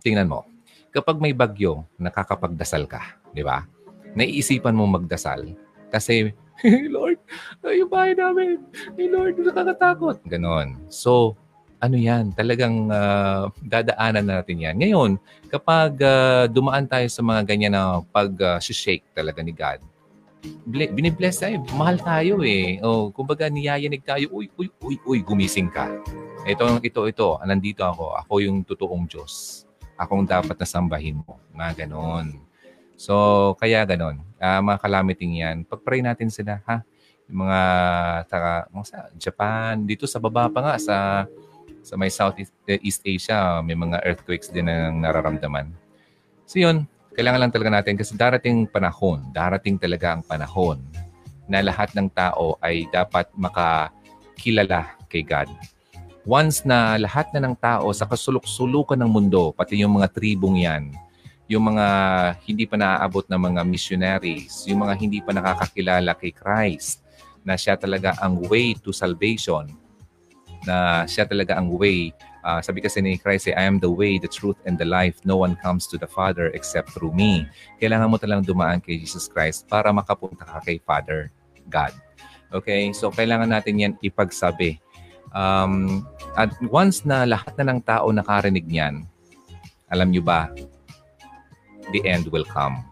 Tingnan mo, kapag may bagyo, nakakapagdasal ka, di ba? Naiisipan mo magdasal kasi, <laughs> hey Lord, yung bahay namin, hey Lord, nakakatakot. Ganon. So, ano yan, talagang uh, dadaanan natin yan. Ngayon, kapag uh, dumaan tayo sa mga ganyan na pag-shake uh, talaga ni God, binibless tayo. Mahal tayo eh. Oh, kumbaga niyayanig tayo. Uy, uy, uy, uy, gumising ka. Ito, ito, ito. Nandito ako. Ako yung totoong Diyos. Akong dapat na sambahin mo. Mga ganon. So, kaya ganon. Uh, mga calamiting yan. Pagpray natin sila, ha? Yung mga taga, mga sa Japan, dito sa baba pa nga, sa sa may Southeast East Asia, may mga earthquakes din na nararamdaman. So yun, kailangan lang talaga natin kasi darating panahon, darating talaga ang panahon na lahat ng tao ay dapat makakilala kay God. Once na lahat na ng tao sa kasulok-sulukan ng mundo, pati yung mga tribong yan, yung mga hindi pa naaabot na mga missionaries, yung mga hindi pa nakakakilala kay Christ, na siya talaga ang way to salvation, na siya talaga ang way Uh, sabi kasi ni Christ, I am the way, the truth, and the life. No one comes to the Father except through me. Kailangan mo talang dumaan kay Jesus Christ para makapunta ka kay Father God. Okay? So, kailangan natin yan ipagsabi. Um, at once na lahat na ng tao nakarinig niyan, alam nyo ba, the end will come.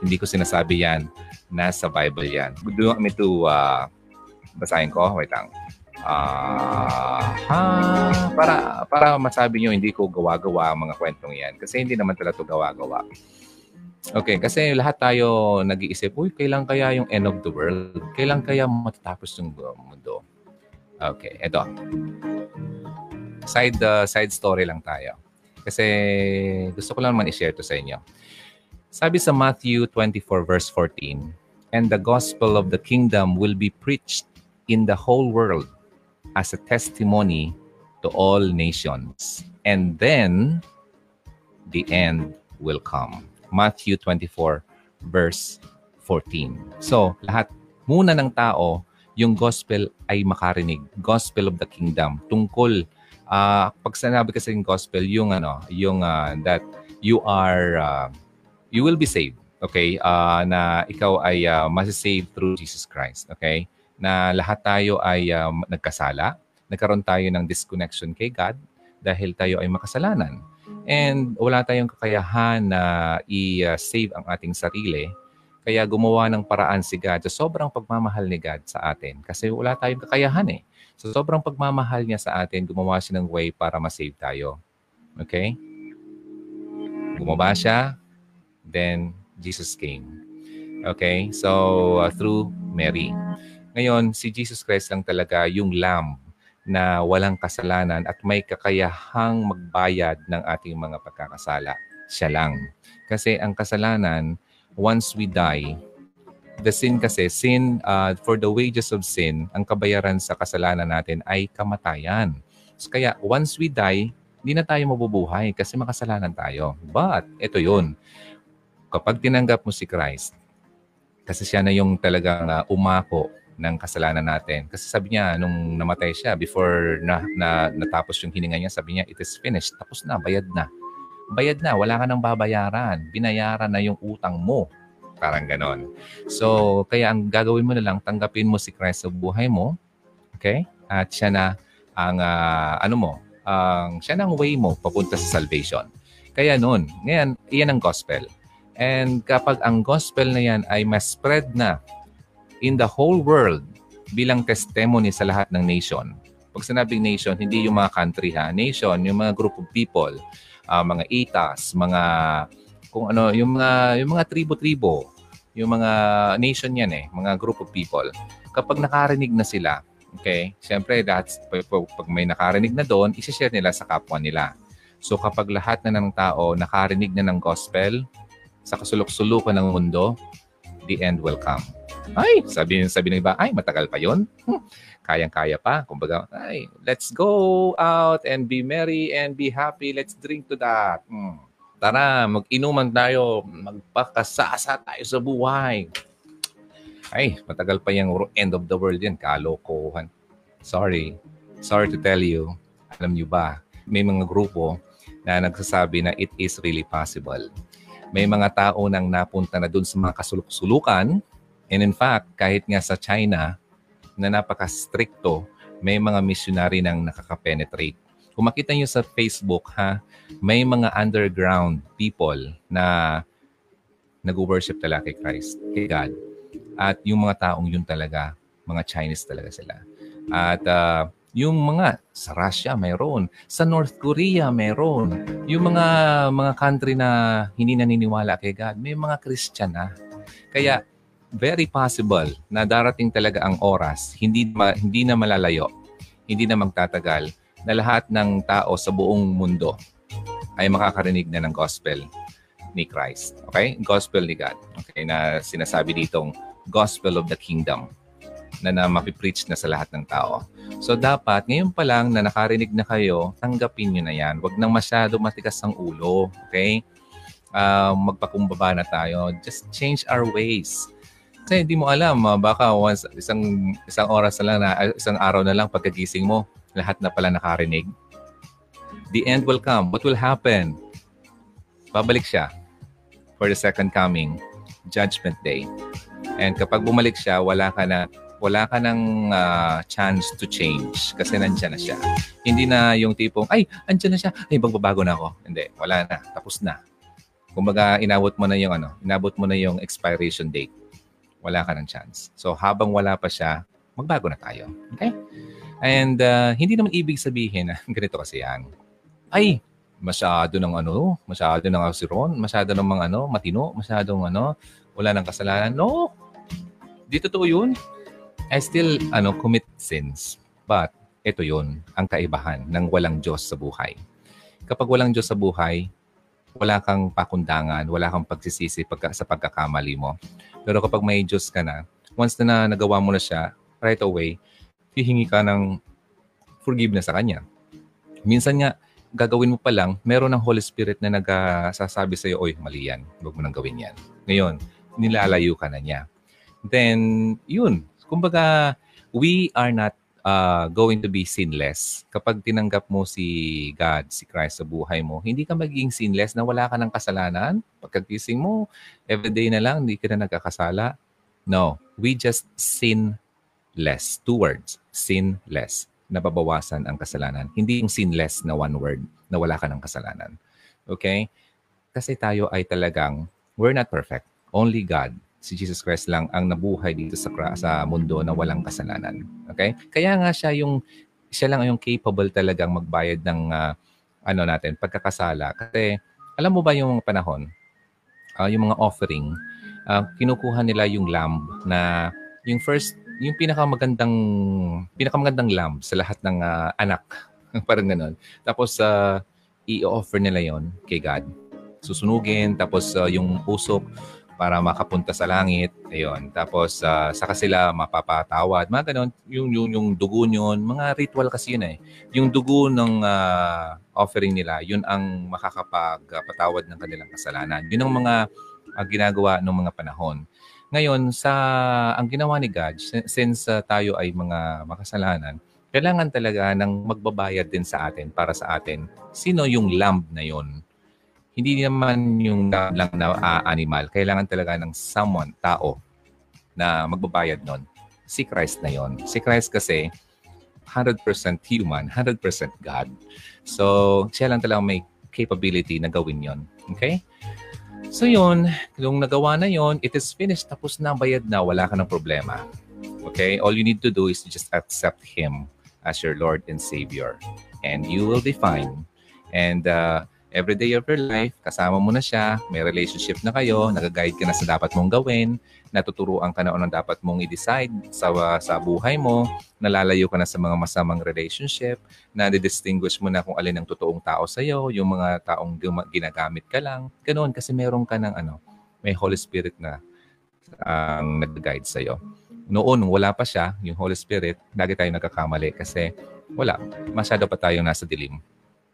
Hindi ko sinasabi yan. Nasa Bible yan. Do you want me to uh, basahin ko? Wait lang. Uh, ha, para, para masabi nyo, hindi ko gawa-gawa ang mga kwentong yan. Kasi hindi naman talaga ito gawa-gawa. Okay, kasi lahat tayo nag-iisip, uy, kailan kaya yung end of the world? Kailan kaya matatapos yung mundo? Okay, eto. Side, uh, side story lang tayo. Kasi gusto ko lang naman i-share to sa inyo. Sabi sa Matthew 24 verse 14, And the gospel of the kingdom will be preached in the whole world as a testimony to all nations. And then the end will come. Matthew 24 verse 14. So, lahat muna ng tao, yung gospel ay makarinig. Gospel of the kingdom. Tungkol, uh, pag sinabi kasi yung gospel, yung ano, yung uh, that you are uh, you will be saved. Okay? Uh, na ikaw ay uh, masasave through Jesus Christ. Okay? Na lahat tayo ay uh, nagkasala. Nagkaroon tayo ng disconnection kay God dahil tayo ay makasalanan. And wala tayong kakayahan na i-save ang ating sarili. Kaya gumawa ng paraan si God sa sobrang pagmamahal ni God sa atin. Kasi wala tayong kakayahan eh. So sobrang pagmamahal niya sa atin, gumawa siya ng way para ma-save tayo. Okay? Gumawa siya, then Jesus came. Okay? So, uh, through Mary. Ngayon, si Jesus Christ lang talaga yung lamb na walang kasalanan at may kakayahang magbayad ng ating mga pagkakasala. Siya lang. Kasi ang kasalanan, once we die, the sin kasi, sin, uh, for the wages of sin, ang kabayaran sa kasalanan natin ay kamatayan. So, kaya once we die, hindi na tayo mabubuhay kasi makasalanan tayo. But, ito yun kapag tinanggap mo si Christ, kasi siya na yung talagang uh, umako ng kasalanan natin. Kasi sabi niya, nung namatay siya, before na, na natapos yung hininga niya, sabi niya, it is finished. Tapos na, bayad na. Bayad na, wala ka nang babayaran. Binayaran na yung utang mo. Parang ganon. So, kaya ang gagawin mo na lang, tanggapin mo si Christ sa buhay mo. Okay? At siya na ang, uh, ano mo, ang, siya na ang way mo papunta sa salvation. Kaya noon, ngayon, iyan ang gospel And kapag ang gospel na yan ay mas spread na in the whole world bilang testimony sa lahat ng nation. Pag sinabing nation, hindi yung mga country ha. Nation, yung mga group of people, uh, mga itas, mga kung ano, yung mga yung mga tribo-tribo, yung mga nation yan eh, mga group of people. Kapag nakarinig na sila, okay, siyempre that's, pag, may nakarinig na doon, isi-share nila sa kapwa nila. So kapag lahat na ng tao nakarinig na ng gospel, sa kasulok-sulukan ng mundo, the end will come. Ay, sabi, sabi ng iba, ay, matagal pa yon. Hmm, kayang-kaya pa. Kumbaga, ay, let's go out and be merry and be happy. Let's drink to that. Hmm. Tara, mag-inuman tayo. Magpakasasa tayo sa buhay. Ay, matagal pa yung end of the world yan. Kalokohan. Sorry. Sorry to tell you. Alam niyo ba, may mga grupo na nagsasabi na it is really possible may mga tao nang napunta na doon sa mga kasuluk-sulukan. And in fact, kahit nga sa China, na napaka-stricto, may mga missionary nang nakaka-penetrate. Kung makita nyo sa Facebook, ha, may mga underground people na nag-worship talaga kay Christ, kay God. At yung mga taong yun talaga, mga Chinese talaga sila. At uh, yung mga sa Russia mayroon, sa North Korea mayroon. Yung mga mga country na hindi naniniwala kay God, may mga Christian na. Kaya very possible na darating talaga ang oras, hindi ma, hindi na malalayo, hindi na magtatagal na lahat ng tao sa buong mundo ay makakarinig na ng gospel ni Christ. Okay? Gospel ni God. Okay, na sinasabi ditong gospel of the kingdom na, na mapipreach na sa lahat ng tao. So dapat, ngayon pa lang na nakarinig na kayo, tanggapin nyo na yan. Huwag nang masyado matigas ang ulo. Okay? Uh, magpakumbaba na tayo. Just change our ways. Kasi hindi mo alam, uh, baka once, isang, isang oras na lang, na, uh, isang araw na lang pagkagising mo, lahat na pala nakarinig. The end will come. What will happen? Babalik siya for the second coming, Judgment Day. And kapag bumalik siya, wala ka na wala ka ng uh, chance to change kasi nandiyan na siya. Hindi na yung tipong, ay, andyan na siya, ay, magbabago na ako. Hindi, wala na, tapos na. Kumbaga, inabot mo na yung ano, inabot mo na yung expiration date. Wala ka ng chance. So, habang wala pa siya, magbago na tayo. Okay? And uh, hindi naman ibig sabihin na <laughs> ganito kasi yan. Ay, masyado ng ano, masyado ng asiron, masyado ng mga ano, matino, masyadong ano, wala ng kasalanan. No, di totoo yun. I still ano commit sins. But ito yon ang kaibahan ng walang Diyos sa buhay. Kapag walang Diyos sa buhay, wala kang pakundangan, wala kang pagsisisi pagka, sa pagkakamali mo. Pero kapag may Diyos ka na, once na, na nagawa mo na siya, right away, hihingi ka ng forgiveness sa Kanya. Minsan nga, gagawin mo pa lang, meron ng Holy Spirit na nagsasabi sa iyo, oy, mali yan. Huwag mo nang gawin yan. Ngayon, nilalayo ka na niya. Then, yun. Kumbaga, we are not uh, going to be sinless. Kapag tinanggap mo si God, si Christ sa buhay mo, hindi ka magiging sinless na wala ka ng kasalanan. Pagkagising mo, everyday na lang, hindi ka na nagkakasala. No, we just sin less. Two words, sin less. Nababawasan ang kasalanan. Hindi yung sinless na one word na wala ka ng kasalanan. Okay? Kasi tayo ay talagang, we're not perfect. Only God si Jesus Christ lang ang nabuhay dito sa sa mundo na walang kasalanan. Okay? Kaya nga siya yung siya lang yung capable talagang magbayad ng uh, ano natin, pagkakasala. Kasi alam mo ba yung panahon, uh, yung mga offering, uh, kinukuha nila yung lamb na yung first, yung pinakamagandang pinakamagandang lamb sa lahat ng uh, anak. <laughs> Parang ganoon. Tapos uh, i-offer nila yon kay God. Susunugin, tapos uh, yung usok, para makapunta sa langit. Ayun. Tapos uh, saka sila mapapatawad. Mga ganun. Yung, yung, yung dugo yun. Mga ritual kasi yun eh. Yung dugo ng uh, offering nila, yun ang makakapagpatawad ng kanilang kasalanan. Yun ang mga uh, ginagawa ng mga panahon. Ngayon, sa ang ginawa ni God, since uh, tayo ay mga makasalanan, kailangan talaga ng magbabayad din sa atin para sa atin. Sino yung lamb na yon? Hindi naman yung lang na uh, animal. Kailangan talaga ng someone, tao, na magbabayad nun. Si Christ na yon. Si Christ kasi 100% human, 100% God. So, siya lang talaga may capability na gawin yon. Okay? So yun, kung nagawa na yon, it is finished. Tapos na, bayad na, wala ka ng problema. Okay? All you need to do is to just accept Him as your Lord and Savior. And you will be fine. And uh, every day of your life, kasama mo na siya, may relationship na kayo, nag-guide ka na sa dapat mong gawin, natuturuan ka na anong dapat mong i-decide sa, sa buhay mo, nalalayo ka na sa mga masamang relationship, na distinguish mo na kung alin ang totoong tao sa iyo, yung mga taong ginagamit ka lang. Ganoon kasi meron ka ng ano, may Holy Spirit na ang nag-guide sa iyo. Noon, wala pa siya, yung Holy Spirit, lagi tayo nagkakamali kasi wala, masyado pa tayo nasa dilim.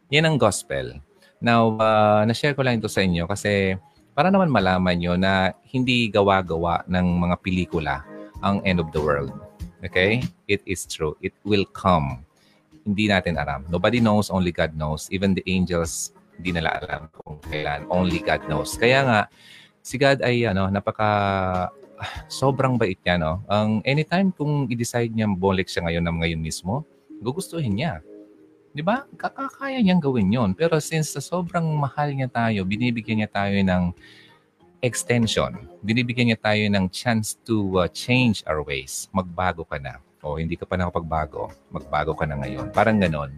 Yan ang gospel. Now, uh, na-share ko lang ito sa inyo kasi para naman malaman nyo na hindi gawa-gawa ng mga pelikula ang end of the world. Okay? It is true. It will come. Hindi natin alam. Nobody knows, only God knows. Even the angels, hindi nila alam kung kailan. Only God knows. Kaya nga, si God ay ano, napaka <sighs> sobrang bait niya, no? Ang anytime kung i-decide niya balik siya ngayon na ngayon mismo, gugustuhin niya. Di ba? Kakakaya niyang gawin yon. Pero since sa sobrang mahal niya tayo, binibigyan niya tayo ng extension. Binibigyan niya tayo ng chance to uh, change our ways. Magbago ka na. O hindi ka pa nakapagbago, magbago ka na ngayon. Parang ganon.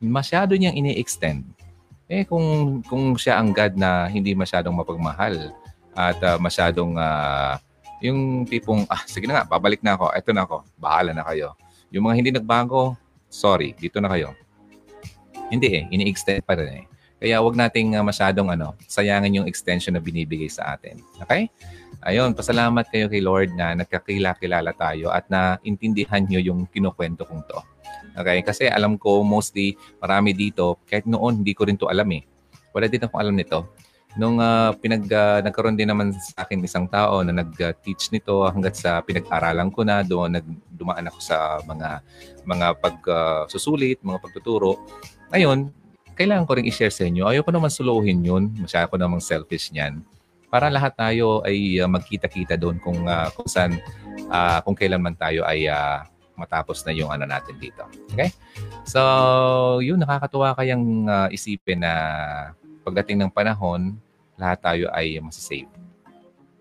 Masyado niyang ini-extend. Eh kung, kung siya ang God na hindi masyadong mapagmahal at uh, masyadong uh, yung tipong, ah, sige na nga, babalik na ako, eto na ako, bahala na kayo. Yung mga hindi nagbago, sorry, dito na kayo. Hindi eh, ini-extend pa rin eh. Kaya wag nating uh, masyadong ano, sayangin yung extension na binibigay sa atin. Okay? Ayun, pasalamat kayo kay Lord na nagkakilala-kilala tayo at na intindihan nyo yung kinukwento kong to. Okay? Kasi alam ko mostly marami dito, kahit noon hindi ko rin to alam eh. Wala din akong alam nito. Nung uh, pinag, uh, nagkaroon din naman sa akin isang tao na nag-teach nito hanggat sa pinag-aralan ko na doon, nagdumaan ako sa mga mga pagsusulit, uh, mga pagtuturo. Ngayon, kailangan ko rin i-share sa inyo. Ayoko naman suluhin yun. Masyado ko namang selfish niyan. Para lahat tayo ay uh, magkita-kita doon kung, uh, kung saan, uh, kung kailan man tayo ay uh, matapos na yung ano natin dito. Okay? So, yun, nakakatuwa kayang uh, isipin na pagdating ng panahon, lahat tayo ay masasave.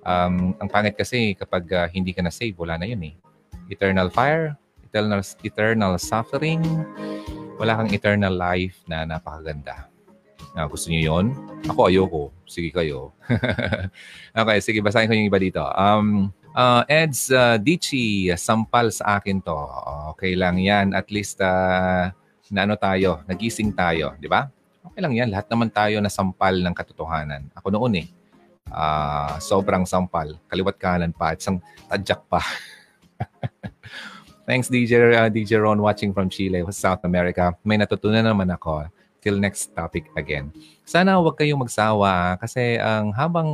Um, ang pangit kasi kapag uh, hindi ka na-save, wala na yun eh. Eternal fire, eternal, eternal suffering, wala kang eternal life na napakaganda. Na gusto niyo yon? Ako ayoko. Sige kayo. <laughs> okay, sige, basahin ko yung iba dito. Um, Uh, Eds uh, Dichi, sampal sa akin to. Okay lang yan. At least uh, na ano tayo, nagising tayo, di ba? Okay lang yan. Lahat naman tayo na sampal ng katotohanan. Ako noon eh. Uh, sobrang sampal. Kaliwat kanan pa. At isang tadyak pa. <laughs> Thanks DJ, uh, DJ Ron watching from Chile, South America. May natutunan naman ako. Till next topic again. Sana huwag kayong magsawa kasi ang habang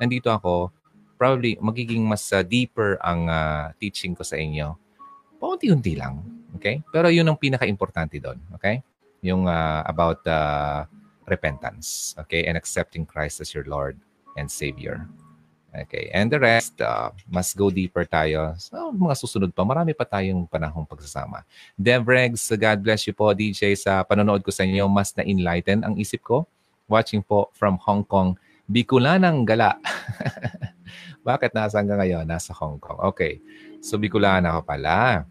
nandito ako, probably magiging mas uh, deeper ang uh, teaching ko sa inyo. Paunti-unti lang. Okay? Pero yun ang pinaka-importante doon. Okay? Yung uh, about uh, repentance. Okay? And accepting Christ as your Lord and Savior. Okay. And the rest, uh, must go deeper tayo. So, mga susunod pa, marami pa tayong panahong pagsasama. Devregs, God bless you po, DJ, sa panonood ko sa inyo. Mas na-enlighten ang isip ko. Watching po from Hong Kong. Bicolanang Gala. <laughs> Bakit nasaan ka ngayon? Nasa Hong Kong. Okay. So, Bicolana ako pala.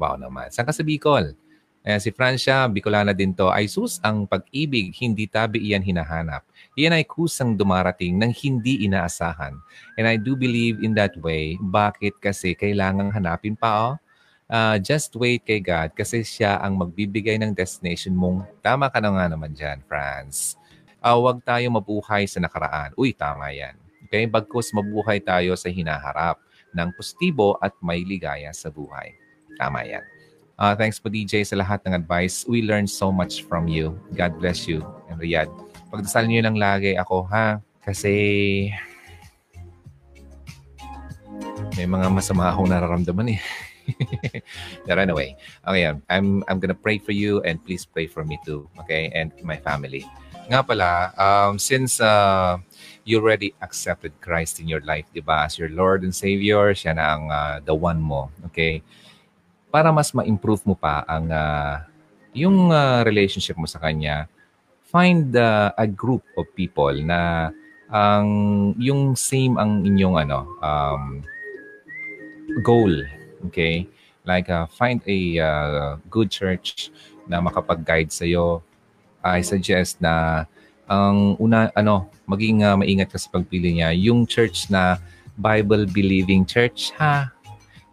Wow naman. Saan ka sa Bicol? Eh, si Francia, Bicolana din to. Ay sus, ang pag-ibig, hindi tabi iyan hinahanap. Iyan ay kusang dumarating ng hindi inaasahan. And I do believe in that way. Bakit? Kasi kailangang hanapin pa, oh. Uh, just wait kay God kasi siya ang magbibigay ng destination mong. Tama ka na nga naman dyan, Franz. Uh, huwag tayo mabuhay sa nakaraan. Uy, tama yan. Okay? Bagkus mabuhay tayo sa hinaharap ng positibo at may ligaya sa buhay. Tama yan. Uh, thanks po DJ sa lahat ng advice. We learned so much from you. God bless you. And Riyadh, pagdasal niyo lang lagi ako ha. Kasi may mga masama akong nararamdaman eh. <laughs> But anyway, okay, I'm I'm gonna pray for you and please pray for me too, okay, and my family. Nga pala, um, since uh, you already accepted Christ in your life, di ba? As your Lord and Savior, siya na ang uh, the one mo. Okay? Para mas ma-improve mo pa ang uh, yung uh, relationship mo sa Kanya, find uh, a group of people na ang yung same ang inyong ano um, goal okay? Like uh, find a uh, good church na makapag-guide sa iyo I suggest na ang una ano maging uh, maingat ka sa pagpili niya. Yung church na Bible believing church ha?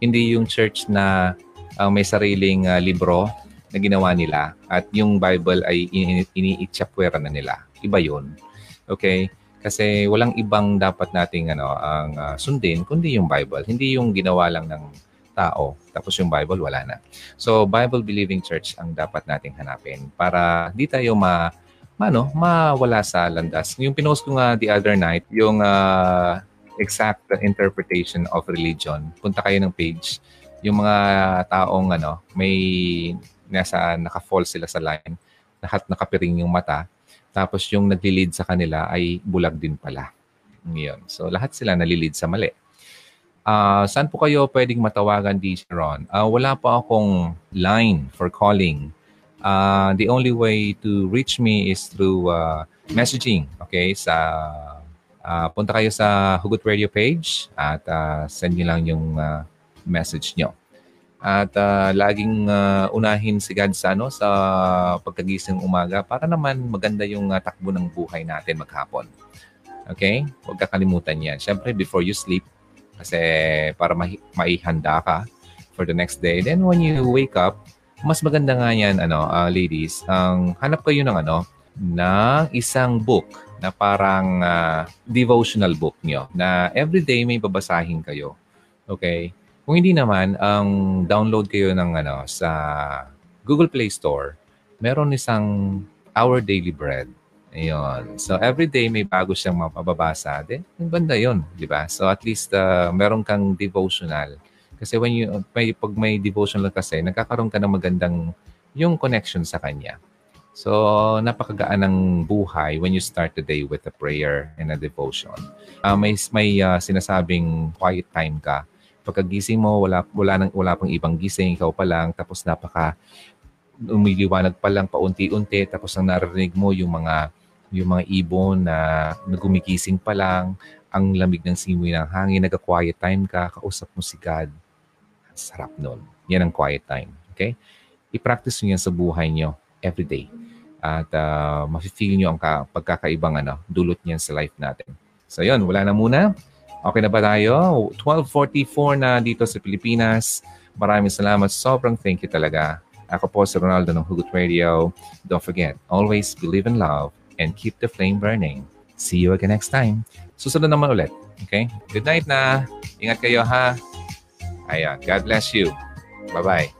Hindi yung church na uh, may sariling uh, libro na ginawa nila at yung Bible ay iniitsapwera na nila iba yun okay kasi walang ibang dapat nating ano ang uh, sundin kundi yung Bible hindi yung ginawa lang ng tao tapos yung Bible wala na so Bible believing church ang dapat nating hanapin para di tayo ma ano, mawala sa landas. Yung pinost ko nga the other night, yung uh, exact interpretation of religion. Punta kayo ng page. Yung mga taong ano, may nasa naka-fall sila sa line, lahat nakapiring yung mata. Tapos yung nagli-lead sa kanila ay bulag din pala. Ngayon. So lahat sila nalilid sa mali. Uh, saan po kayo pwedeng matawagan, DJ Ron? Uh, wala pa akong line for calling uh, the only way to reach me is through uh, messaging. Okay, sa uh, punta kayo sa Hugot Radio page at uh, send niyo lang yung uh, message nyo. At uh, laging uh, unahin si God sa, ano, sa pagkagising umaga para naman maganda yung uh, takbo ng buhay natin maghapon. Okay? Huwag kakalimutan yan. Siyempre, before you sleep, kasi para ma- maihanda ka for the next day. Then when you wake up, mas maganda nga yan, ano, uh, ladies, ang hanap kayo ng ano, ng isang book na parang uh, devotional book nyo na everyday may babasahin kayo. Okay? Kung hindi naman, ang download kayo ng ano sa Google Play Store, meron isang Our Daily Bread. Ayun. So, everyday may bago siyang mapababasa. Then, banda yun, di ba? So, at least uh, meron kang devotional kasi when you, may, pag may devotional kasi, nagkakaroon ka ng magandang yung connection sa Kanya. So, napakagaan ng buhay when you start the day with a prayer and a devotion. Uh, may may uh, sinasabing quiet time ka. Pagkagising mo, wala, wala, nang, wala pang ibang gising, ikaw pa lang, tapos napaka umiliwanag pa lang paunti-unti, tapos ang narinig mo yung mga yung mga ibon na nagumigising pa lang, ang lamig ng simoy ng hangin, nagka-quiet time ka, kausap mo si God Sarap nun. Yan ang quiet time. Okay? I-practice nyo yan sa buhay nyo every day. At uh, mafe-feel nyo ang ka- pagkakaibang ano, dulot niyan sa life natin. So yun, wala na muna. Okay na ba tayo? 12.44 na dito sa Pilipinas. Maraming salamat. Sobrang thank you talaga. Ako po si Ronaldo ng Hugot Radio. Don't forget, always believe in love and keep the flame burning. See you again next time. Susunod naman ulit. Okay? Good night na. Ingat kayo ha. Ayan. God bless you. Bye-bye.